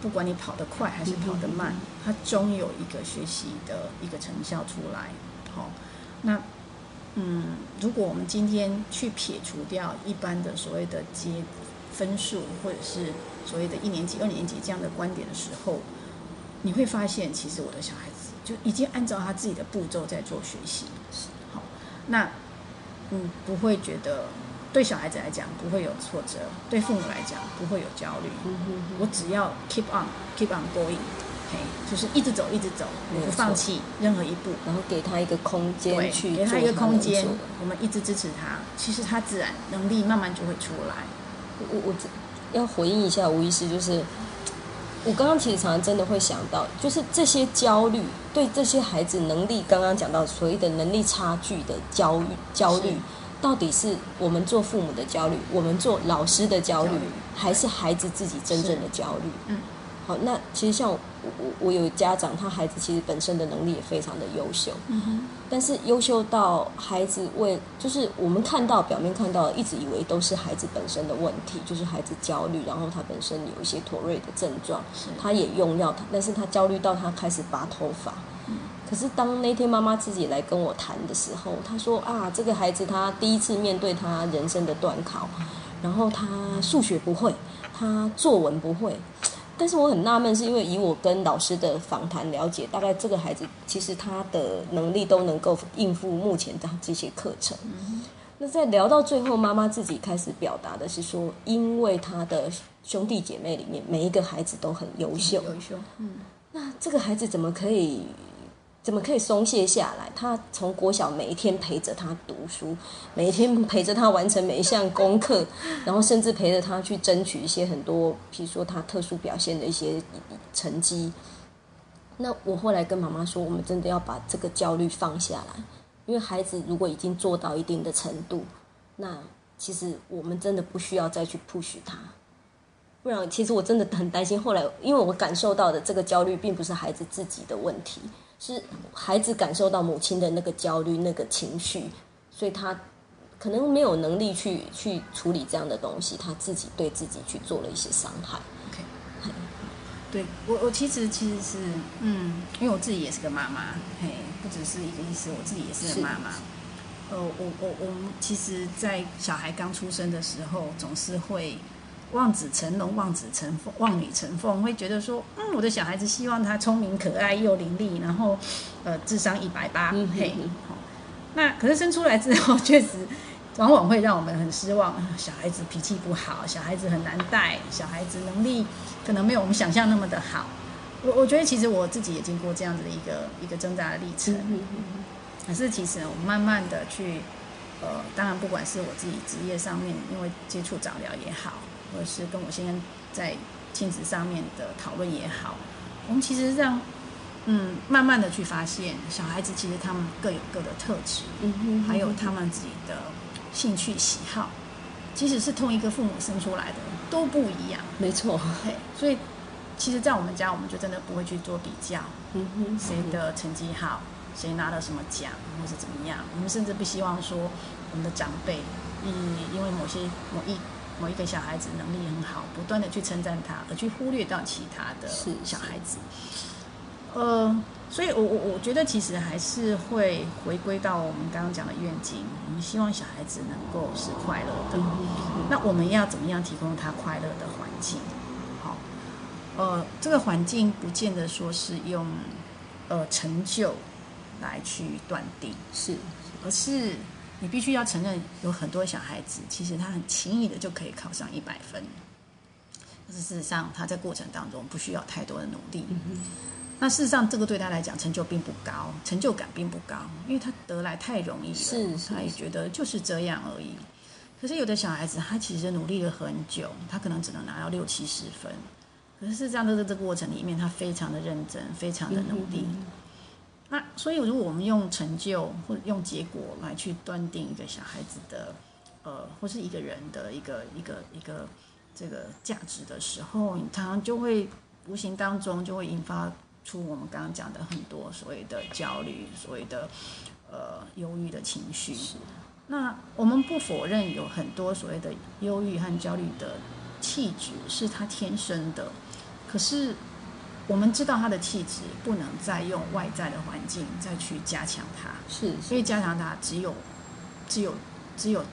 Speaker 3: 不管你跑得快还是跑得慢，它终有一个学习的一个成效出来。好，那嗯，如果我们今天去撇除掉一般的所谓的接分数，或者是所谓的一年级、二年级这样的观点的时候，你会发现，其实我的小孩子。就已经按照他自己的步骤在做学习，好，那嗯不会觉得对小孩子来讲不会有挫折，对父母来讲不会有焦虑。我只要 keep on，keep on going，嘿，就是一直走，一直走，不放弃任何一步，
Speaker 2: 然后给他一个空间去
Speaker 3: 给他一个空间，我们一直支持他，其实他自然能力慢慢就会出来。
Speaker 2: 我我要回应一下吴医师，就是。我刚刚其实常常真的会想到，就是这些焦虑对这些孩子能力，刚刚讲到所谓的能力差距的焦虑，焦虑到底是我们做父母的焦虑，我们做老师的焦虑，还是孩子自己真正的焦虑？嗯。好，那其实像我我我有家长，他孩子其实本身的能力也非常的优秀，嗯哼，但是优秀到孩子为就是我们看到表面看到，一直以为都是孩子本身的问题，就是孩子焦虑，然后他本身有一些妥瑞的症状，他也用药，但是他焦虑到他开始拔头发，嗯，可是当那天妈妈自己来跟我谈的时候，她说啊，这个孩子他第一次面对他人生的断考，然后他数学不会，他作文不会。但是我很纳闷，是因为以我跟老师的访谈了解，大概这个孩子其实他的能力都能够应付目前的这些课程。那在聊到最后，妈妈自己开始表达的是说，因为他的兄弟姐妹里面每一个孩子都很优秀，
Speaker 3: 优秀。嗯，
Speaker 2: 那这个孩子怎么可以？怎么可以松懈下来？他从国小每一天陪着他读书，每一天陪着他完成每一项功课，然后甚至陪着他去争取一些很多，比如说他特殊表现的一些成绩。那我后来跟妈妈说，我们真的要把这个焦虑放下来，因为孩子如果已经做到一定的程度，那其实我们真的不需要再去 push 他。不然，其实我真的很担心。后来，因为我感受到的这个焦虑，并不是孩子自己的问题。是孩子感受到母亲的那个焦虑、那个情绪，所以他可能没有能力去去处理这样的东西，他自己对自己去做了一些伤害。
Speaker 3: OK，对我我其实其实是嗯，因为我自己也是个妈妈，嘿，不只是一个意思，我自己也是个妈妈。呃，我我我们其实，在小孩刚出生的时候，总是会望子成龙、望子成凤、望女成凤，会觉得说，嗯，我的小孩子希望他聪明可爱又伶俐，然后呃，智商一百八，
Speaker 2: 嗯
Speaker 3: 嘿。那可是生出来之后，确实往往会让我们很失望。小孩子脾气不好，小孩子很难带，小孩子能力可能没有我们想象那么的好。我我觉得其实我自己也经过这样子的一个一个挣扎的历程。可是其实我慢慢的去，呃，当然不管是我自己职业上面，因为接触早疗也好，或者是跟我先生在亲子上面的讨论也好，我们其实让嗯慢慢的去发现，小孩子其实他们各有各的特质，
Speaker 2: 嗯哼
Speaker 3: 还有他们自己的兴趣喜好，即使是同一个父母生出来的都不一样，
Speaker 2: 没错，
Speaker 3: 对，所以其实，在我们家，我们就真的不会去做比较，
Speaker 2: 嗯哼，
Speaker 3: 谁的成绩好，谁拿了什么奖，或是怎么样。我们甚至不希望说我们的长辈，嗯，因为某些某一某一个小孩子能力很好，不断的去称赞他，而去忽略到其他的
Speaker 2: 是
Speaker 3: 小孩子。呃，所以我我我觉得其实还是会回归到我们刚刚讲的愿景，我们希望小孩子能够是快乐的。那我们要怎么样提供他快乐的环境？好，呃，这个环境不见得说是用呃成就来去断定，
Speaker 2: 是
Speaker 3: 而是你必须要承认，有很多小孩子其实他很轻易的就可以考上一百分，但是事实上他在过程当中不需要太多的努力。那事实上，这个对他来讲成就并不高，成就感并不高，因为他得来太容易了，
Speaker 2: 是是
Speaker 3: 他也觉得就是这样而已。可是有的小孩子，他其实努力了很久，他可能只能拿到六七十分，可是事实上，在这个过程里面，他非常的认真，非常的努力。那所以，如果我们用成就或者用结果来去断定一个小孩子的，呃，或是一个人的一个一个一个这个价值的时候，你常常就会无形当中就会引发出我们刚刚讲的很多所谓的焦虑，所谓的呃忧郁的情绪。那我们不否认有很多所谓的忧郁和焦虑的气质是他天生的，可是我们知道他的气质不能再用外在的环境再去加强他，
Speaker 2: 是
Speaker 3: 所以加强他只有只有只有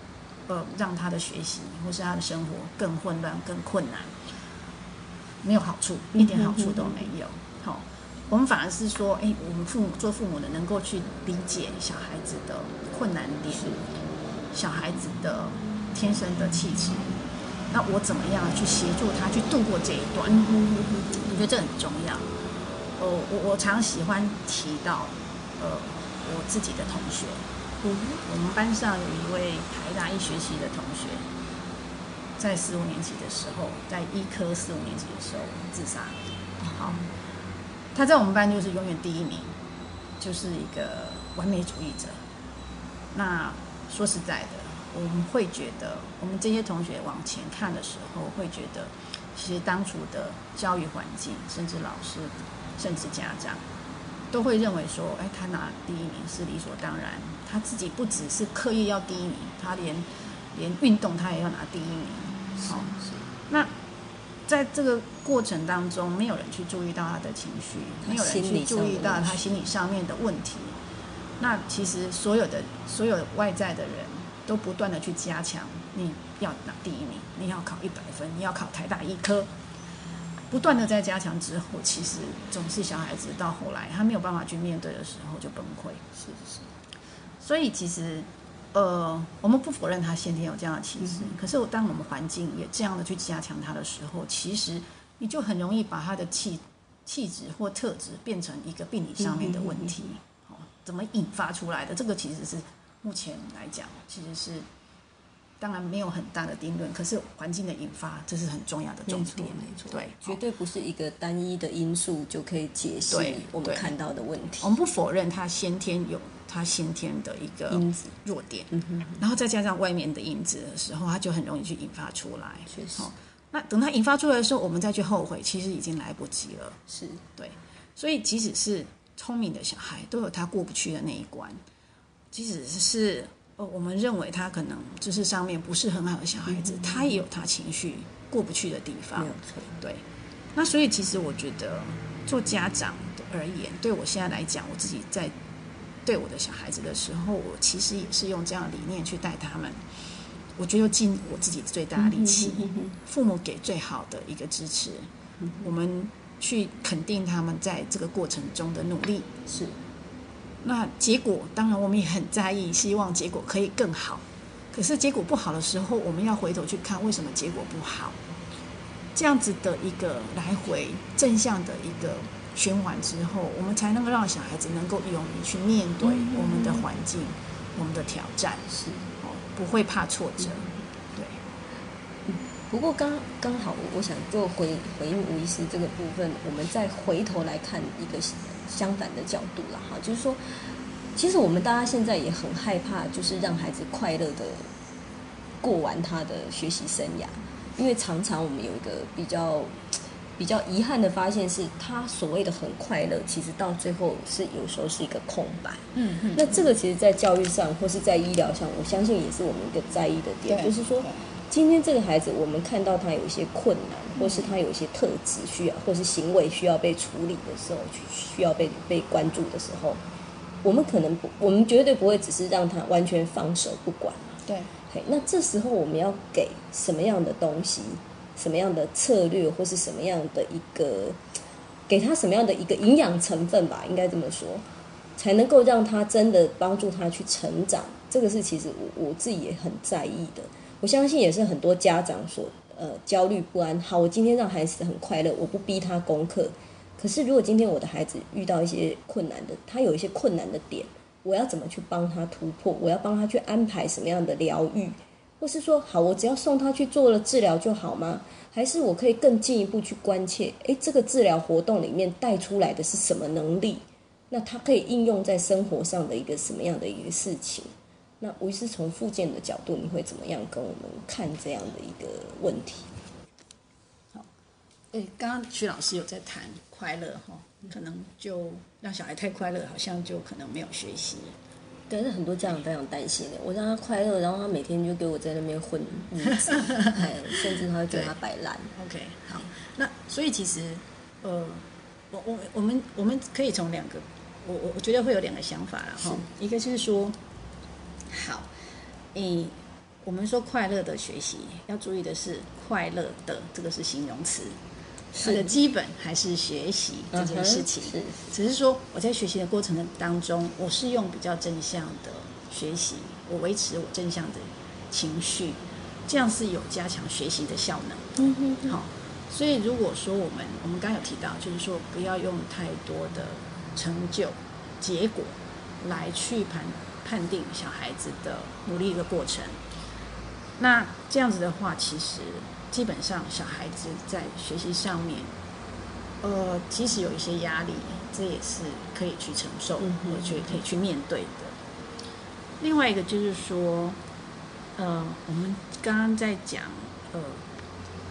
Speaker 3: 呃让他的学习或是他的生活更混乱、更困难，没有好处，一点好处都没有。好、我们反而是说，哎，我们父母做父母的能够去理解小孩子的困难点，小孩子的天生的气质，那我怎么样去协助他去度过这一段？我觉得这很重要。呃，我我常喜欢提到，呃，我自己的同学，
Speaker 2: 嗯
Speaker 3: 我们班上有一位台大一学期的同学，在四五年级的时候，在医科四五年级的时候自杀。好，他在我们班就是永远第一名，就是一个完美主义者。那说实在的，我们会觉得，我们这些同学往前看的时候，会觉得，其实当初的教育环境，甚至老师，甚至家长，都会认为说，哎，他拿第一名是理所当然。他自己不只是刻意要第一名，他连连运动他也要拿第一名。好，那在这个过程当中，没有人去注意到他的情绪，没有人去注意到他心理上面的问题。那其实所有的所有外在的人都不断的去加强，你要拿第一名，你要考一百分，你要考台大医科，不断的在加强之后，其实总是小孩子到后来他没有办法去面对的时候就崩溃。
Speaker 2: 是是，
Speaker 3: 所以其实，呃，我们不否认他先天有这样的气质，可是当我们环境也这样的去加强他的时候，其实你就很容易把他的气气质或特质变成一个病理上面的问题。哦，怎么引发出来的？这个其实是目前来讲，其实是当然没有很大的定论，可是环境的引发这是很重要的重点。
Speaker 2: 没错，
Speaker 3: 对，
Speaker 2: 绝对不是一个单一的因素就可以解析我们看到的问题
Speaker 3: 我。们不否认它先天有它先天的一个
Speaker 2: 因子
Speaker 3: 弱点，
Speaker 2: 嗯哼，
Speaker 3: 然后再加上外面的因子的时候，它就很容易去引发出来。
Speaker 2: 确实
Speaker 3: 哦，那等它引发出来的时候，我们再去后悔，其实已经来不及了。
Speaker 2: 是
Speaker 3: 对，所以即使是聪明的小孩都有他过不去的那一关，即使是呃我们认为他可能知识上面不是很好的小孩子，他也有他情绪过不去的地方。
Speaker 2: 没有错，
Speaker 3: 对，那所以其实我觉得做家长的而言，对我现在来讲，我自己在对我的小孩子的时候，我其实也是用这样的理念去带他们。我觉得尽我自己最大的力气，父母给最好的一个支持，我们去肯定他们在这个过程中的努力。
Speaker 2: 是
Speaker 3: 那结果当然我们也很在意，希望结果可以更好。可是结果不好的时候，我们要回头去看为什么结果不好。这样子的一个来回正向的一个循环之后，我们才能够让小孩子能够勇于去面对我们的环境、我们的挑战，
Speaker 2: 是。
Speaker 3: 哦，不会怕挫折。对，
Speaker 2: 不过刚刚好，我想就回回应吴医师这个部分，我们再回头来看一个相反的角度了哈，就是说，其实我们大家现在也很害怕，就是让孩子快乐的过完他的学习生涯，因为常常我们有一个比较比较遗憾的发现是，他所谓的很快乐，其实到最后是有时候是一个空白。
Speaker 3: 嗯嗯
Speaker 2: 那这个其实，在教育上或是在医疗上，我相信也是我们一个在意的点，就是说
Speaker 3: 对，
Speaker 2: 今天这个孩子，我们看到他有一些困难，或是他有一些特质需要，或是行为需要被处理的时候，需要被被关注的时候，我们可能不，我们绝对不会只是让他完全放手不管。
Speaker 3: 对，
Speaker 2: 嘿，那这时候我们要给什么样的东西，什么样的策略，或是什么样的一个，给他什么样的一个营养成分吧，应该这么说，才能够让他真的帮助他去成长。这个是其实我我自己也很在意的，我相信也是很多家长所呃焦虑不安。好，我今天让孩子很快乐，我不逼他功课，可是如果今天我的孩子遇到一些困难的，他有一些困难的点。我要怎么去帮他突破？我要帮他去安排什么样的疗愈，或是说，好，我只要送他去做了治疗就好吗？还是我可以更进一步去关切？诶，这个治疗活动里面带出来的是什么能力？那他可以应用在生活上的一个什么样的一个事情？那吴医师从复健的角度，你会怎么样跟我们看这样的一个问题？
Speaker 3: 哎，刚刚徐老师有在谈快乐哈，可能就让小孩太快乐，好像就可能没有学习。
Speaker 2: 但是很多家长非常担心的，我让他快乐，然后他每天就给我在那边混日子，哎，甚至他会给他摆烂。
Speaker 3: OK，好，那所以其实，呃，我我我们我们可以从两个，我我我觉得会有两个想法了哈。一个就是说，好，诶，我们说快乐的学习要注意的是，快乐的这个是形容词，它的基本还是学习这件事情。
Speaker 2: 嗯、是，
Speaker 3: 只是说我在学习的过程当中，我是用比较正向的学习，我维持我正向的情绪，这样是有加强学习的效能。
Speaker 2: 嗯哼哼，
Speaker 3: 好，所以如果说我们我们刚刚有提到，就是说不要用太多的成就结果来去判判定小孩子的努力的过程。那这样子的话，其实基本上小孩子在学习上面，呃，即使有一些压力，这也是可以去承受，我觉得可以去面对的。另外一个就是说，呃，我们刚刚在讲，呃，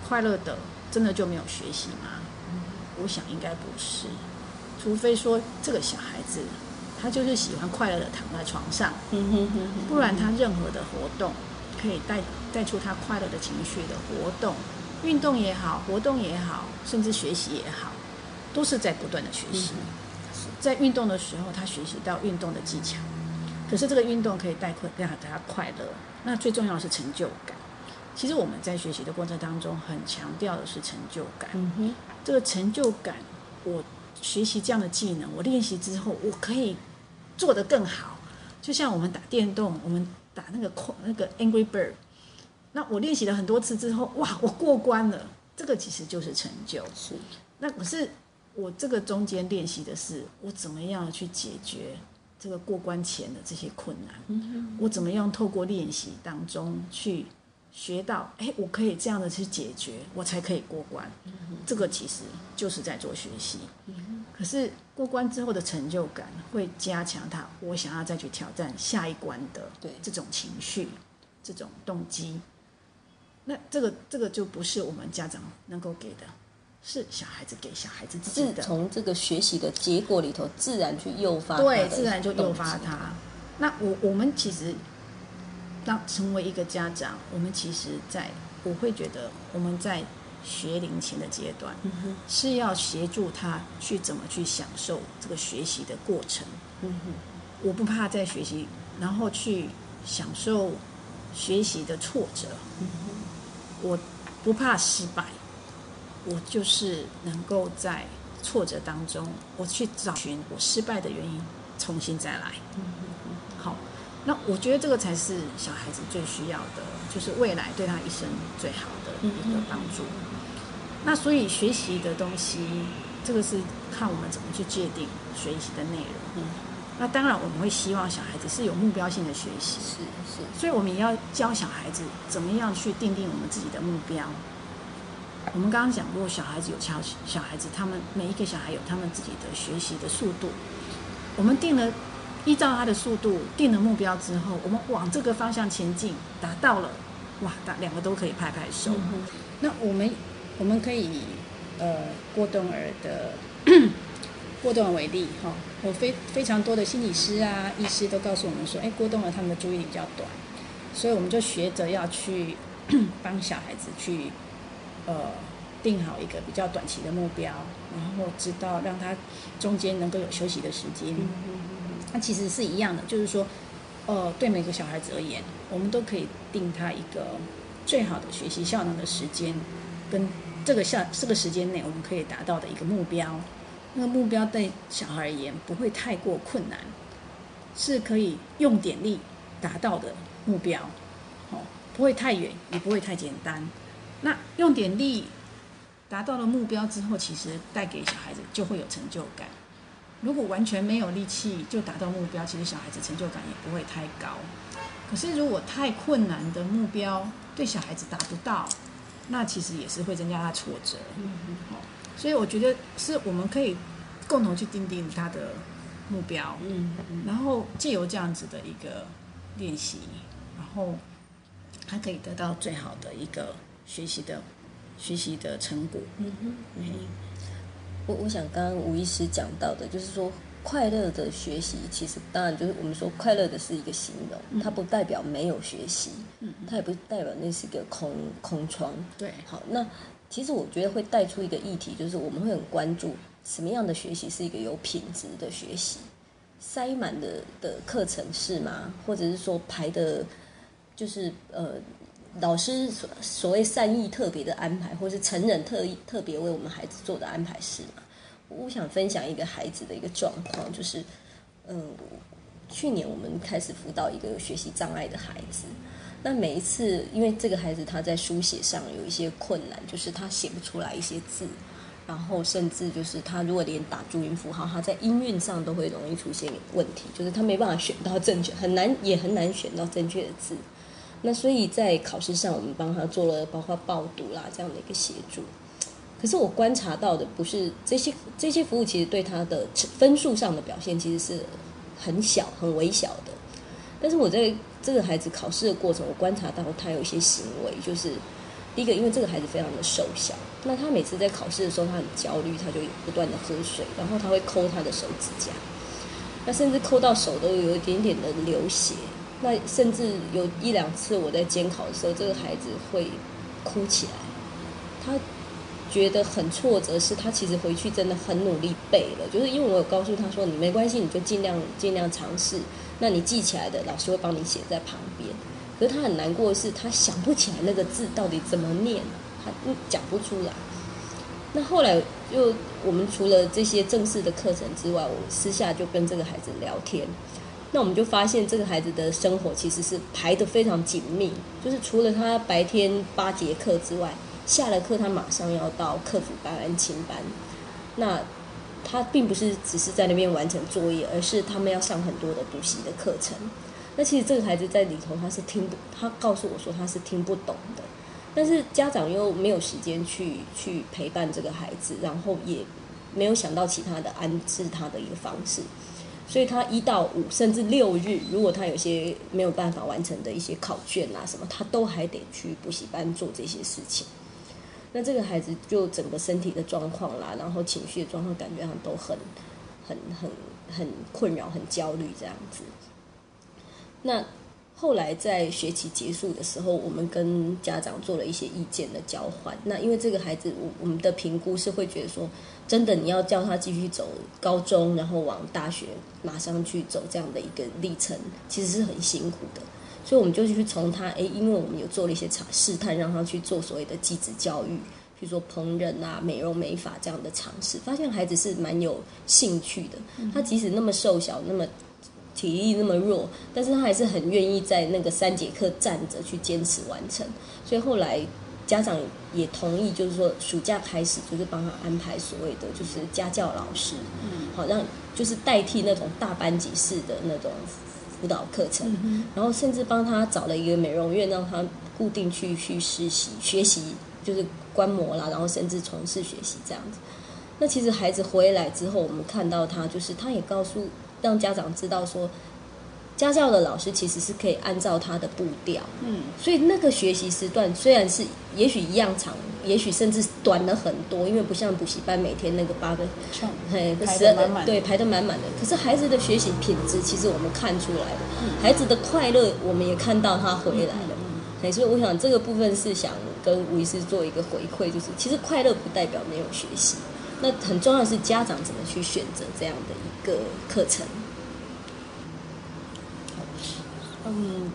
Speaker 3: 快乐的真的就没有学习吗？我想应该不是，除非说这个小孩子他就是喜欢快乐的躺在床上，
Speaker 2: 嗯哼哼哼，
Speaker 3: 不然他任何的活动可以带带出他快乐的情绪的活动，运动也好，活动也好，甚至学习也好，都是在不断的学习。在运动的时候，他学习到运动的技巧，可是这个运动可以带快让他快乐。那最重要的是成就感。其实我们在学习的过程当中，很强调的是成就感。
Speaker 2: 嗯哼，
Speaker 3: 这个成就感，我学习这样的技能，我练习之后，我可以做得更好。就像我们打电动，我们打那个那个 Angry Bird，那我练习了很多次之后，哇，我过关了，这个其实就是成就。
Speaker 2: 是，
Speaker 3: 那可是我这个中间练习的是，我怎么样去解决这个过关前的这些困难？
Speaker 2: 嗯
Speaker 3: 我怎么样透过练习当中去学到，哎，我可以这样的去解决，我才可以过关。
Speaker 2: 嗯
Speaker 3: 这个其实就是在做学习。可是过关之后的成就感会加强他，我想要再去挑战下一关的
Speaker 2: 对
Speaker 3: 这种情绪、这种动机。那这个这个就不是我们家长能够给的。是小孩子给小孩子自己的，
Speaker 2: 从这个学习的结果里头自然去诱发
Speaker 3: 对，自然就诱发他。那我我们其实当成为一个家长，我们其实在我会觉得我们在学龄前的阶段，
Speaker 2: 嗯
Speaker 3: 是要协助他去怎么去享受这个学习的过程。
Speaker 2: 嗯
Speaker 3: 我不怕在学习，然后去享受学习的挫折。
Speaker 2: 嗯
Speaker 3: 我不怕失败，我就是能够在挫折当中，我去找寻我失败的原因，重新再来。
Speaker 2: 嗯
Speaker 3: 好，那我觉得这个才是小孩子最需要的，就是未来对他一生最好的一个帮助。那所以学习的东西，这个是看我们怎么去界定学习的内容。
Speaker 2: 嗯
Speaker 3: 那当然，我们会希望小孩子是有目标性的学习，
Speaker 2: 是是
Speaker 3: 所以我们也要教小孩子怎么样去定定我们自己的目标。我们刚刚讲过，小孩子有小小孩子，他们每一个小孩有他们自己的学习的速度。我们定了，依照他的速度定了目标之后，我们往这个方向前进，达到了，哇，大两个都可以拍拍手。
Speaker 2: 嗯
Speaker 3: 那我们我们可以以呃郭冬儿的 郭冬儿为例哈，我非非常多的心理师啊、医师都告诉我们说，哎，郭冬儿他们的注意力比较短，所以我们就学着要去 帮小孩子去呃定好一个比较短期的目标，然后知道让他中间能够有休息的时间。那其实是一样的，就是说，呃，对每个小孩子而言，我们都可以定他一个最好的学习效能的时间，跟这个效这个时间内我们可以达到的一个目标。那个目标对小孩而言不会太过困难，是可以用点力达到的目标，哦，不会太远，也不会太简单。那用点力达到了目标之后，其实带给小孩子就会有成就感。如果完全没有力气就达到目标，其实小孩子成就感也不会太高。可是如果太困难的目标对小孩子达不到，那其实也是会增加他挫折。哦，所以我觉得是我们可以共同去定定他的目标，
Speaker 2: 嗯嗯
Speaker 3: 然后借由这样子的一个练习，然后他可以得到最好的一个学习的学习的成果。
Speaker 2: 嗯哼嗯我我想刚刚吴医师讲到的，就是说快乐的学习，其实当然就是我们说快乐的是一个形容，它不代表没有学习，它也不代表那是一个空空窗。
Speaker 3: 对，
Speaker 2: 好，那其实我觉得会带出一个议题，就是我们会很关注什么样的学习是一个有品质的学习，塞满的的课程是吗？或者是说排的，就是呃。老师所所谓善意特别的安排，或是成人特意特别为我们孩子做的安排是吗？我想分享一个孩子的一个状况，就是，嗯，去年我们开始辅导一个学习障碍的孩子，那每一次因为这个孩子他在书写上有一些困难，就是他写不出来一些字，然后甚至就是他如果连打注音符号，他在音韵上都会容易出现问题，就是他没办法选到正确，很难也很难选到正确的字。那所以在考试上，我们帮他做了包括报读啦这样的一个协助。可是我观察到的不是这些这些服务，其实对他的分数上的表现其实是很小、很微小的。但是我在这个孩子考试的过程，我观察到他有一些行为，就是第一个，因为这个孩子非常的瘦小，那他每次在考试的时候，他很焦虑，他就不断的喝水，然后他会抠他的手指甲，那甚至抠到手都有一点点的流血。那甚至有一两次我在监考的时候，这个孩子会哭起来，他觉得很挫折，是他其实回去真的很努力背了，就是因为我有告诉他说，你没关系，你就尽量尽量尝试，那你记起来的，老师会帮你写在旁边。可是他很难过的是，他想不起来那个字到底怎么念，他讲不出来。那后来就我们除了这些正式的课程之外，我私下就跟这个孩子聊天。那我们就发现，这个孩子的生活其实是排得非常紧密，就是除了他白天八节课之外，下了课他马上要到客服班、安亲班。那他并不是只是在那边完成作业，而是他们要上很多的补习的课程。那其实这个孩子在里头他是听不，他告诉我说他是听不懂的，但是家长又没有时间去去陪伴这个孩子，然后也没有想到其他的安置他的一个方式。所以他一到五甚至六日，如果他有些没有办法完成的一些考卷啊什么，他都还得去补习班做这些事情。那这个孩子就整个身体的状况啦，然后情绪的状况，感觉上都很、很、很、很困扰、很焦虑这样子。那后来在学期结束的时候，我们跟家长做了一些意见的交换。那因为这个孩子，我我们的评估是会觉得说，真的你要叫他继续走高中，然后往大学马上去走这样的一个历程，其实是很辛苦的。所以我们就去从他，诶，因为我们有做了一些尝试探，让他去做所谓的机子教育，比如说烹饪啊、美容美发这样的尝试，发现孩子是蛮有兴趣的。他即使那么瘦小，那么。体力那么弱，但是他还是很愿意在那个三节课站着去坚持完成。所以后来家长也同意，就是说暑假开始就是帮他安排所谓的就是家教老师，嗯，好让就是代替那种大班级式的那种辅导课程，然后甚至帮他找了一个美容院，让他固定去去实习学习，就是观摩啦，然后甚至从事学习这样子。那其实孩子回来之后，我们看到他就是他也告诉。让家长知道说，家教的老师其实是可以按照他的步调，嗯，所以那个学习时段虽然是也许一样长，也许甚至短了很多，因为不像补习班每天那个八个，
Speaker 3: 嘿，十二
Speaker 2: 对排得满满的。可是孩子的学习品质，其实我们看出来了，孩子的快乐，我们也看到他回来了。哎，所以我想这个部分是想跟吴医师做一个回馈，就是其实快乐不代表没有学习。那很重要的是家长怎么去选择这样的一个课程。
Speaker 3: 嗯，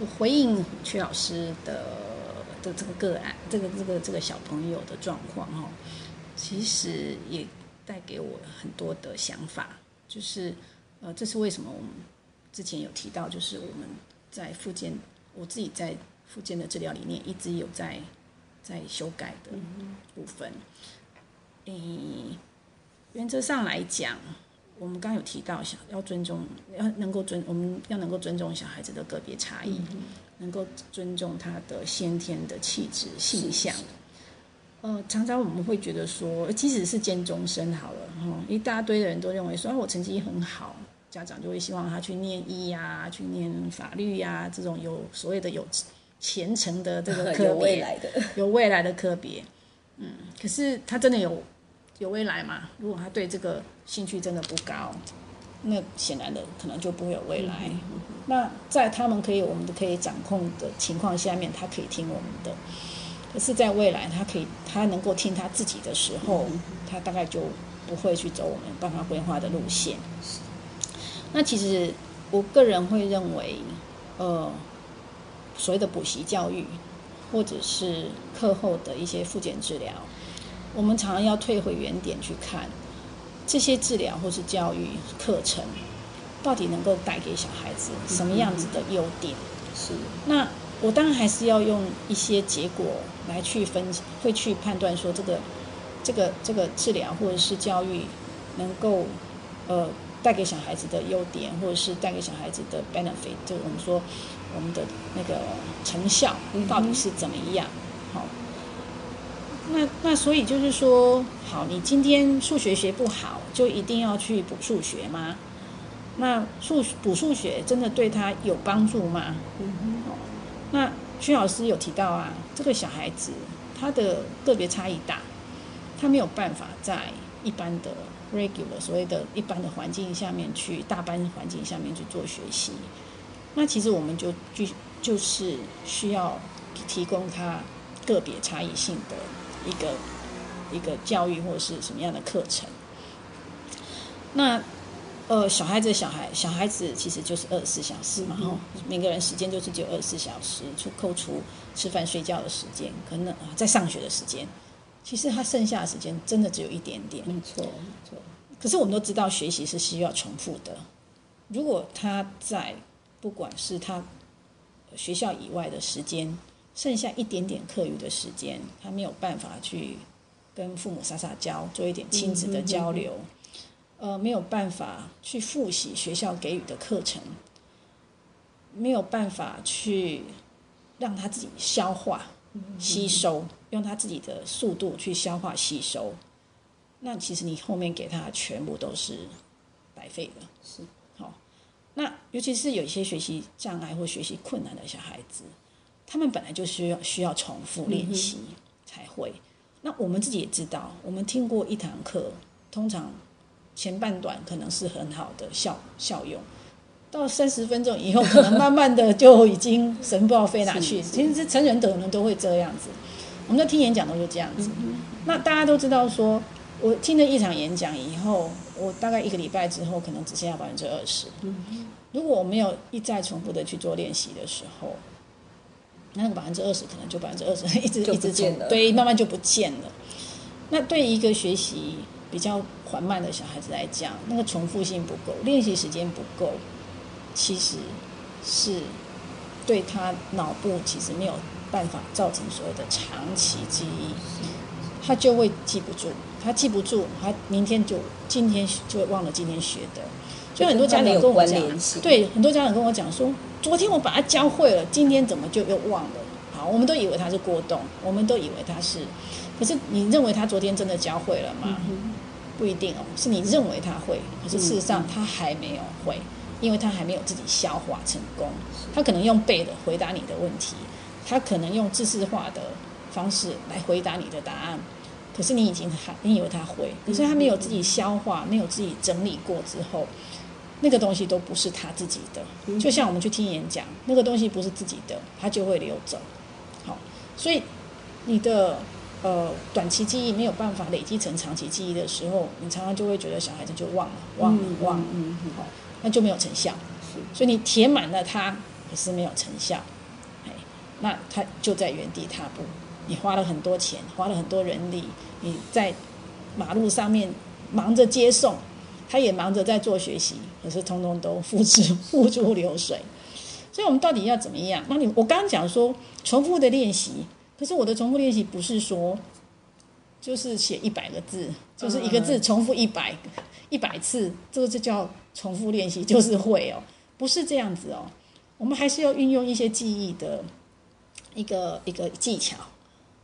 Speaker 3: 我回应曲老师的的这个个案，这个这个这个小朋友的状况哈，其实也带给我很多的想法。就是呃，这是为什么我们之前有提到，就是我们在附件，我自己在附件的治疗理念一直有在。在修改的部分，诶，原则上来讲，我们刚有提到，想要尊重，要能够尊，我们要能够尊重小孩子的个别差异，能够尊重他的先天的气质、性向。呃，常常我们会觉得说，即使是尖中生好了，哈，一大堆的人都认为说，我成绩很好，家长就会希望他去念医呀，去念法律呀，这种有所谓的有。前程的这个 科别，有未来的科别，嗯，可是他真的有有未来吗？如果他对这个兴趣真的不高，那显然的可能就不会有未来。那在他们可以我们都可以掌控的情况下面，他可以听我们的。可是，在未来他可以他能够听他自己的时候，他大概就不会去走我们帮他规划的路线。那其实我个人会认为，呃。所谓的补习教育，或者是课后的一些复检治疗，我们常常要退回原点去看这些治疗或是教育课程，到底能够带给小孩子什么样子的优点？
Speaker 2: 是。
Speaker 3: 那我当然还是要用一些结果来去分，会去判断说这个这个这个治疗或者是教育能够呃带给小孩子的优点，或者是带给小孩子的 benefit，就我们说。我们的那个成效到底是怎么样？好，那那所以就是说，好，你今天数学学不好，就一定要去补数学吗？那数补数学真的对他有帮助吗？嗯哼。那徐老师有提到啊，这个小孩子他的个别差异大，他没有办法在一般的 regular 所谓的一般的环境下面去大班环境下面去做学习。那其实我们就就就是需要提供他个别差异性的一个一个教育或者是什么样的课程。那呃，小孩子小孩小孩子其实就是二十四小时嘛，哈，每个人时间就是只有二十四小时，除扣除吃饭睡觉的时间，可能啊在上学的时间，其实他剩下的时间真的只有一点点。
Speaker 2: 没错，没错。
Speaker 3: 可是我们都知道，学习是需要重复的。如果他在不管是他学校以外的时间，剩下一点点课余的时间，他没有办法去跟父母撒撒娇，做一点亲子的交流，呃，没有办法去复习学校给予的课程，没有办法去让他自己消化、吸收，用他自己的速度去消化吸收，那其实你后面给他全部都是白费的。
Speaker 2: 是。
Speaker 3: 好那尤其是有一些学习障碍或学习困难的小孩子，他们本来就需要需要重复练习才会。那我们自己也知道，我们听过一堂课，通常前半段可能是很好的效效用，到三十分钟以后，可能慢慢的就已经神不知道飞哪去。其实成人可能都会这样子，我们在听演讲都是这样子。那大家都知道，说我听了一场演讲以后，我大概一个礼拜之后，可能只剩下百分之二十。如果我没有一再重复的去做练习的时候，那个百分之二十可能就百分之二十 一直一直从对慢慢就不见了。那对一个学习比较缓慢的小孩子来讲，那个重复性不够，练习时间不够，其实是对他脑部其实没有办法造成所谓的长期记忆，他就会记不住，他记不住，他明天就今天就会忘了今天学的。就很多家长跟我讲，对很多家长跟我讲说。昨天我把它教会了，今天怎么就又忘了？好，我们都以为他是过动，我们都以为他是，可是你认为他昨天真的教会了吗？不一定哦，是你认为他会，可是事实上他还没有会，因为他还没有自己消化成功。他可能用背的回答你的问题，他可能用知识化的方式来回答你的答案，可是你已经还你以为他会，可是他没有自己消化，没有自己整理过之后。那个东西都不是他自己的，就像我们去听演讲，那个东西不是自己的，他就会流走。好，所以你的呃短期记忆没有办法累积成长期记忆的时候，你常常就会觉得小孩子就忘了，忘了，忘了，嗯好，那就没有成效。所以你填满了它，可是没有成效，哎，那他就在原地踏步。你花了很多钱，花了很多人力，你在马路上面忙着接送。他也忙着在做学习，可是通通都付之 付诸流水。所以，我们到底要怎么样？那你我刚刚讲说重复的练习，可是我的重复练习不是说就是写一百个字，就是一个字重复一百一百次，这个就叫重复练习，就是会哦，不是这样子哦。我们还是要运用一些记忆的一个一个技巧，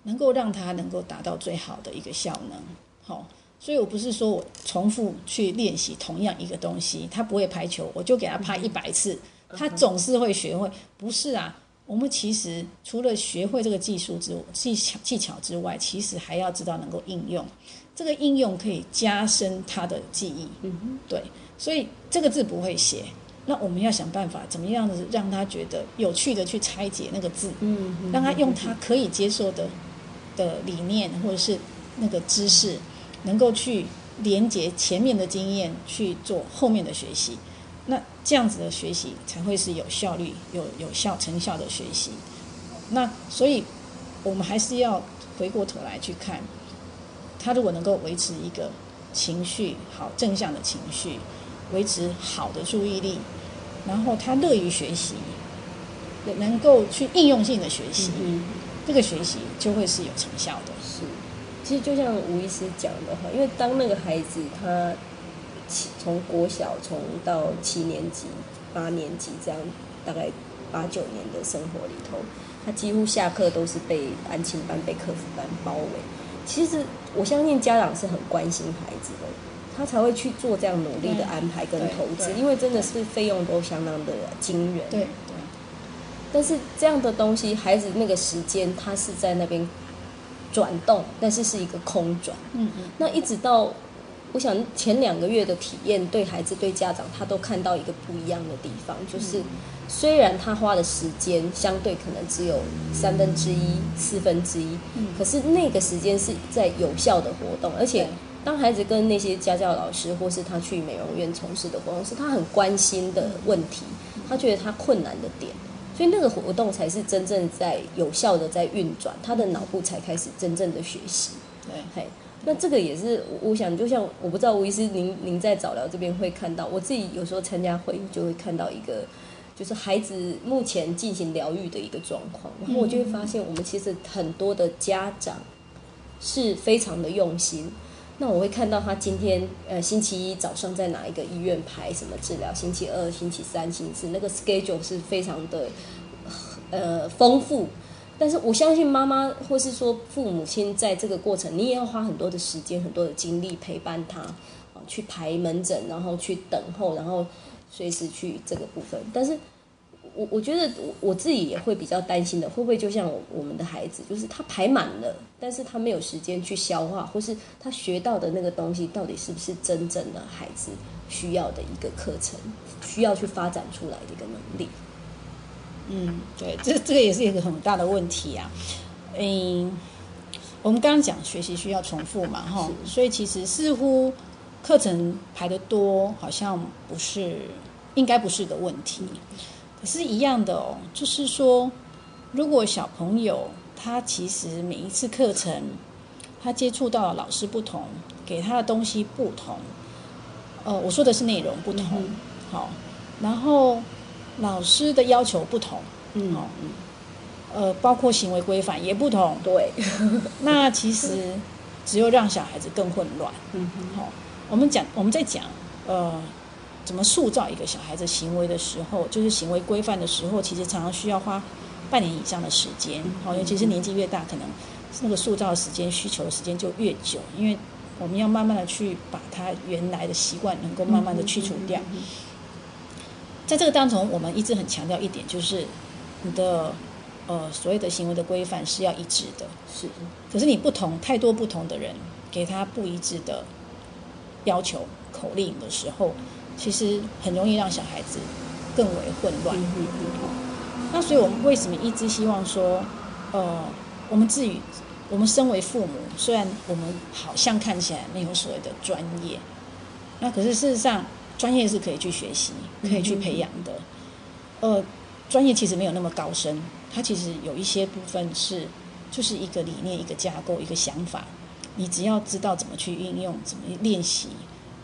Speaker 3: 能够让它能够达到最好的一个效能，好。所以我不是说我重复去练习同样一个东西，他不会排球，我就给他拍一百次，他总是会学会。不是啊，我们其实除了学会这个技术之技巧技巧之外，其实还要知道能够应用。这个应用可以加深他的记忆。嗯对。所以这个字不会写，那我们要想办法怎么样子让他觉得有趣的去拆解那个字，嗯，让他用他可以接受的的理念或者是那个知识。能够去连接前面的经验去做后面的学习，那这样子的学习才会是有效率、有有效成效的学习。那所以，我们还是要回过头来去看，他如果能够维持一个情绪好、正向的情绪，维持好的注意力，然后他乐于学习，能够去应用性的学习，这个学习就会是有成效的。
Speaker 2: 是。其实就像吴医师讲的哈，因为当那个孩子他从国小从到七年级、八年级这样，大概八九年的生活里头，他几乎下课都是被安亲班、被客服班包围。其实我相信家长是很关心孩子的，他才会去做这样努力的安排跟投资，因为真的是费用都相当的惊人。
Speaker 3: 对对。
Speaker 2: 但是这样的东西，孩子那个时间他是在那边。转动，但是是一个空转。嗯嗯。那一直到，我想前两个月的体验，对孩子、对家长，他都看到一个不一样的地方，就是虽然他花的时间相对可能只有三分之一、四分之一，嗯，可是那个时间是在有效的活动，而且当孩子跟那些家教老师或是他去美容院从事的活动，是他很关心的问题，他觉得他困难的点。所以那个活动才是真正在有效的在运转，他的脑部才开始真正的学习。
Speaker 3: 对，
Speaker 2: 嘿，那这个也是我想，就像我不知道吴医师您您在早疗这边会看到，我自己有时候参加会议就会看到一个，就是孩子目前进行疗愈的一个状况，然后我就会发现，我们其实很多的家长是非常的用心。那我会看到他今天呃星期一早上在哪一个医院排什么治疗，星期二、星期三、星期四那个 schedule 是非常的呃丰富。但是我相信妈妈或是说父母亲在这个过程，你也要花很多的时间、很多的精力陪伴他啊，去排门诊，然后去等候，然后随时去这个部分。但是我我觉得我我自己也会比较担心的，会不会就像我们的孩子，就是他排满了，但是他没有时间去消化，或是他学到的那个东西到底是不是真正的孩子需要的一个课程，需要去发展出来的一个能力。
Speaker 3: 嗯，对，这这个也是一个很大的问题啊。嗯，我们刚刚讲学习需要重复嘛，哈，所以其实似乎课程排的多，好像不是应该不是个问题。可是，一样的哦，就是说，如果小朋友他其实每一次课程，他接触到的老师不同，给他的东西不同，呃，我说的是内容不同，好，然后老师的要求不同，嗯，好，呃，包括行为规范也不同，
Speaker 2: 对，
Speaker 3: 那其实只有让小孩子更混乱，嗯，好，我们讲我们在讲，呃。怎么塑造一个小孩子行为的时候，就是行为规范的时候，其实常常需要花半年以上的时间。好，尤其是年纪越大，可能那个塑造的时间、需求的时间就越久，因为我们要慢慢的去把他原来的习惯能够慢慢的去除掉。在这个当中，我们一直很强调一点，就是你的呃所有的行为的规范是要一致的。
Speaker 2: 是，
Speaker 3: 可是你不同太多不同的人给他不一致的要求口令的时候。其实很容易让小孩子更为混乱。那所以，我们为什么一直希望说，呃，我们自己我们身为父母，虽然我们好像看起来没有所谓的专业，那可是事实上，专业是可以去学习、可以去培养的。呃，专业其实没有那么高深，它其实有一些部分是就是一个理念、一个架构、一个想法，你只要知道怎么去运用、怎么练习。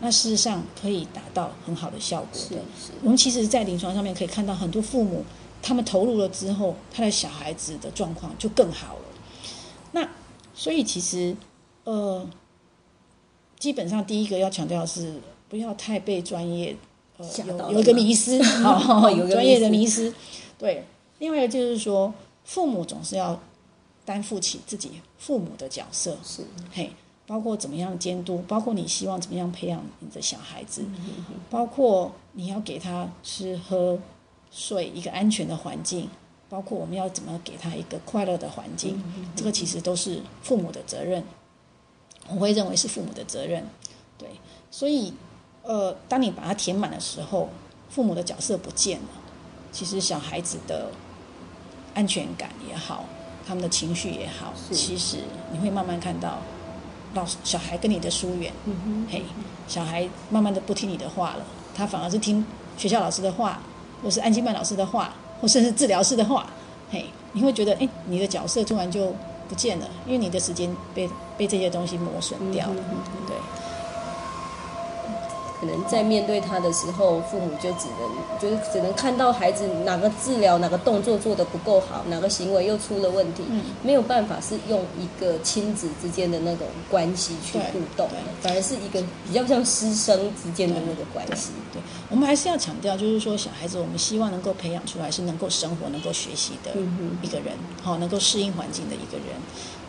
Speaker 3: 那事实上可以达到很好的效果的。我们其实，在临床上面可以看到很多父母，他们投入了之后，他的小孩子的状况就更好了。那所以其实，呃，基本上第一个要强调的是，不要太被专业呃有有一个迷失，好，有专业的迷失。对，另外一个就是说，父母总是要担负起自己父母的角色，
Speaker 2: 是
Speaker 3: 嘿。包括怎么样监督，包括你希望怎么样培养你的小孩子，包括你要给他吃喝睡一个安全的环境，包括我们要怎么给他一个快乐的环境，这个其实都是父母的责任。我会认为是父母的责任，对。所以，呃，当你把它填满的时候，父母的角色不见了，其实小孩子的安全感也好，他们的情绪也好，其实你会慢慢看到。老小孩跟你的疏远，嘿，小孩慢慢的不听你的话了，他反而是听学校老师的话，或是安静曼老师的话，或甚至治疗师的话，嘿，你会觉得，哎，你的角色突然就不见了，因为你的时间被被这些东西磨损掉了，对。
Speaker 2: 可能在面对他的时候，父母就只能就是只能看到孩子哪个治疗哪个动作做得不够好，哪个行为又出了问题，没有办法是用一个亲子之间的那种关系去互动，反而是一个比较像师生之间的那个关系。
Speaker 3: 对，我们还是要强调，就是说小孩子我们希望能够培养出来是能够生活、能够学习的一个人，好，能够适应环境的一个人。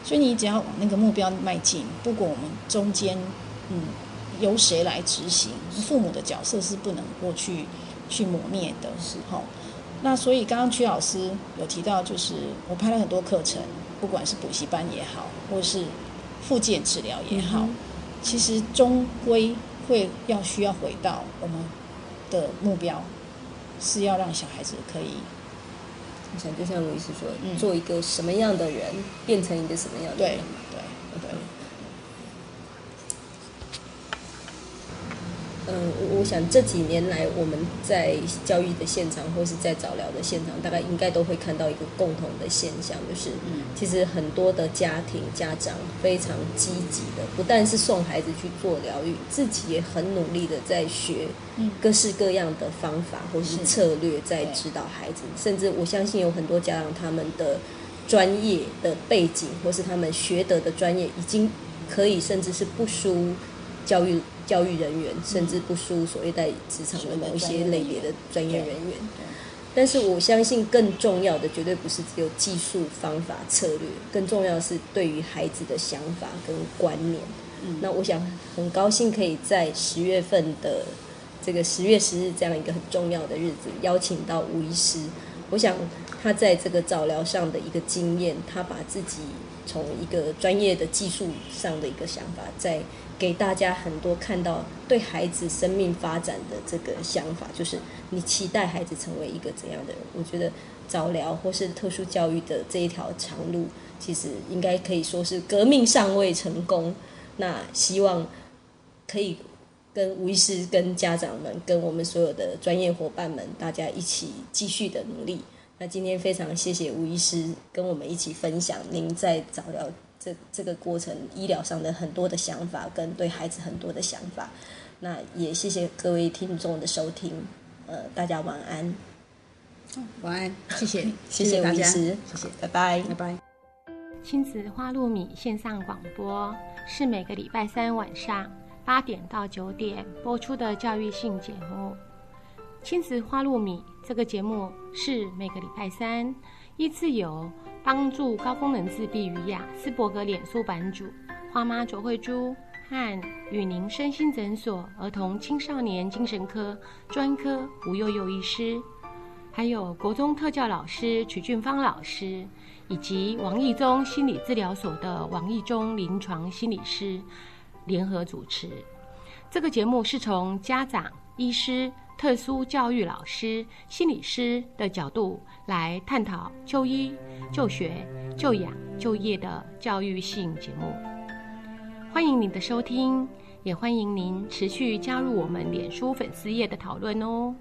Speaker 3: 所以你只要往那个目标迈进，不管我们中间，嗯。由谁来执行？父母的角色是不能过去去磨灭的，是哈。那所以刚刚曲老师有提到，就是我拍了很多课程，不管是补习班也好，或是复健治疗也好，其实终归会要需要回到我们的目标，是要让小孩子可以，
Speaker 2: 我想就像卢医师说，做一个什么样的人，变成一个什么样的人，
Speaker 3: 对对对。
Speaker 2: 嗯，我我想这几年来，我们在教育的现场或是在早疗的现场，大概应该都会看到一个共同的现象，就是其实很多的家庭家长非常积极的，不但是送孩子去做疗愈，自己也很努力的在学各式各样的方法或是策略，在指导孩子。甚至我相信有很多家长他们的专业的背景或是他们学得的专业，已经可以甚至是不输教育。教育人员甚至不输所谓在职场的某一些类别的专业人员，但是我相信更重要的绝对不是只有技术方法策略，更重要的是对于孩子的想法跟观念。那我想很高兴可以在十月份的这个十月十日这样一个很重要的日子，邀请到吴医师。我想他在这个早疗上的一个经验，他把自己从一个专业的技术上的一个想法，在给大家很多看到对孩子生命发展的这个想法，就是你期待孩子成为一个怎样的人？我觉得早疗或是特殊教育的这一条长路，其实应该可以说是革命尚未成功。那希望可以跟吴医师、跟家长们、跟我们所有的专业伙伴们，大家一起继续的努力。那今天非常谢谢吴医师跟我们一起分享您在早疗这这个过程医疗上的很多的想法，跟对孩子很多的想法。那也谢谢各位听众的收听，呃，大家晚安。
Speaker 3: 晚安，谢谢，
Speaker 2: 谢谢吴
Speaker 3: 大家，
Speaker 2: 医师，
Speaker 3: 谢谢，
Speaker 2: 拜拜。
Speaker 3: 拜拜。
Speaker 1: 亲子花露米线上广播是每个礼拜三晚上八点到九点播出的教育性节目。亲子花露米这个节目是每个礼拜三依次由帮助高功能自闭与雅斯伯格脸书版主花妈卓慧珠和与您身心诊所儿童青少年精神科专科吴幼幼医师，还有国中特教老师曲俊芳老师。以及王义中心理治疗所的王义中临床心理师联合主持。这个节目是从家长、医师、特殊教育老师、心理师的角度来探讨就医、就学、就养、就业的教育性节目。欢迎您的收听，也欢迎您持续加入我们脸书粉丝页的讨论哦。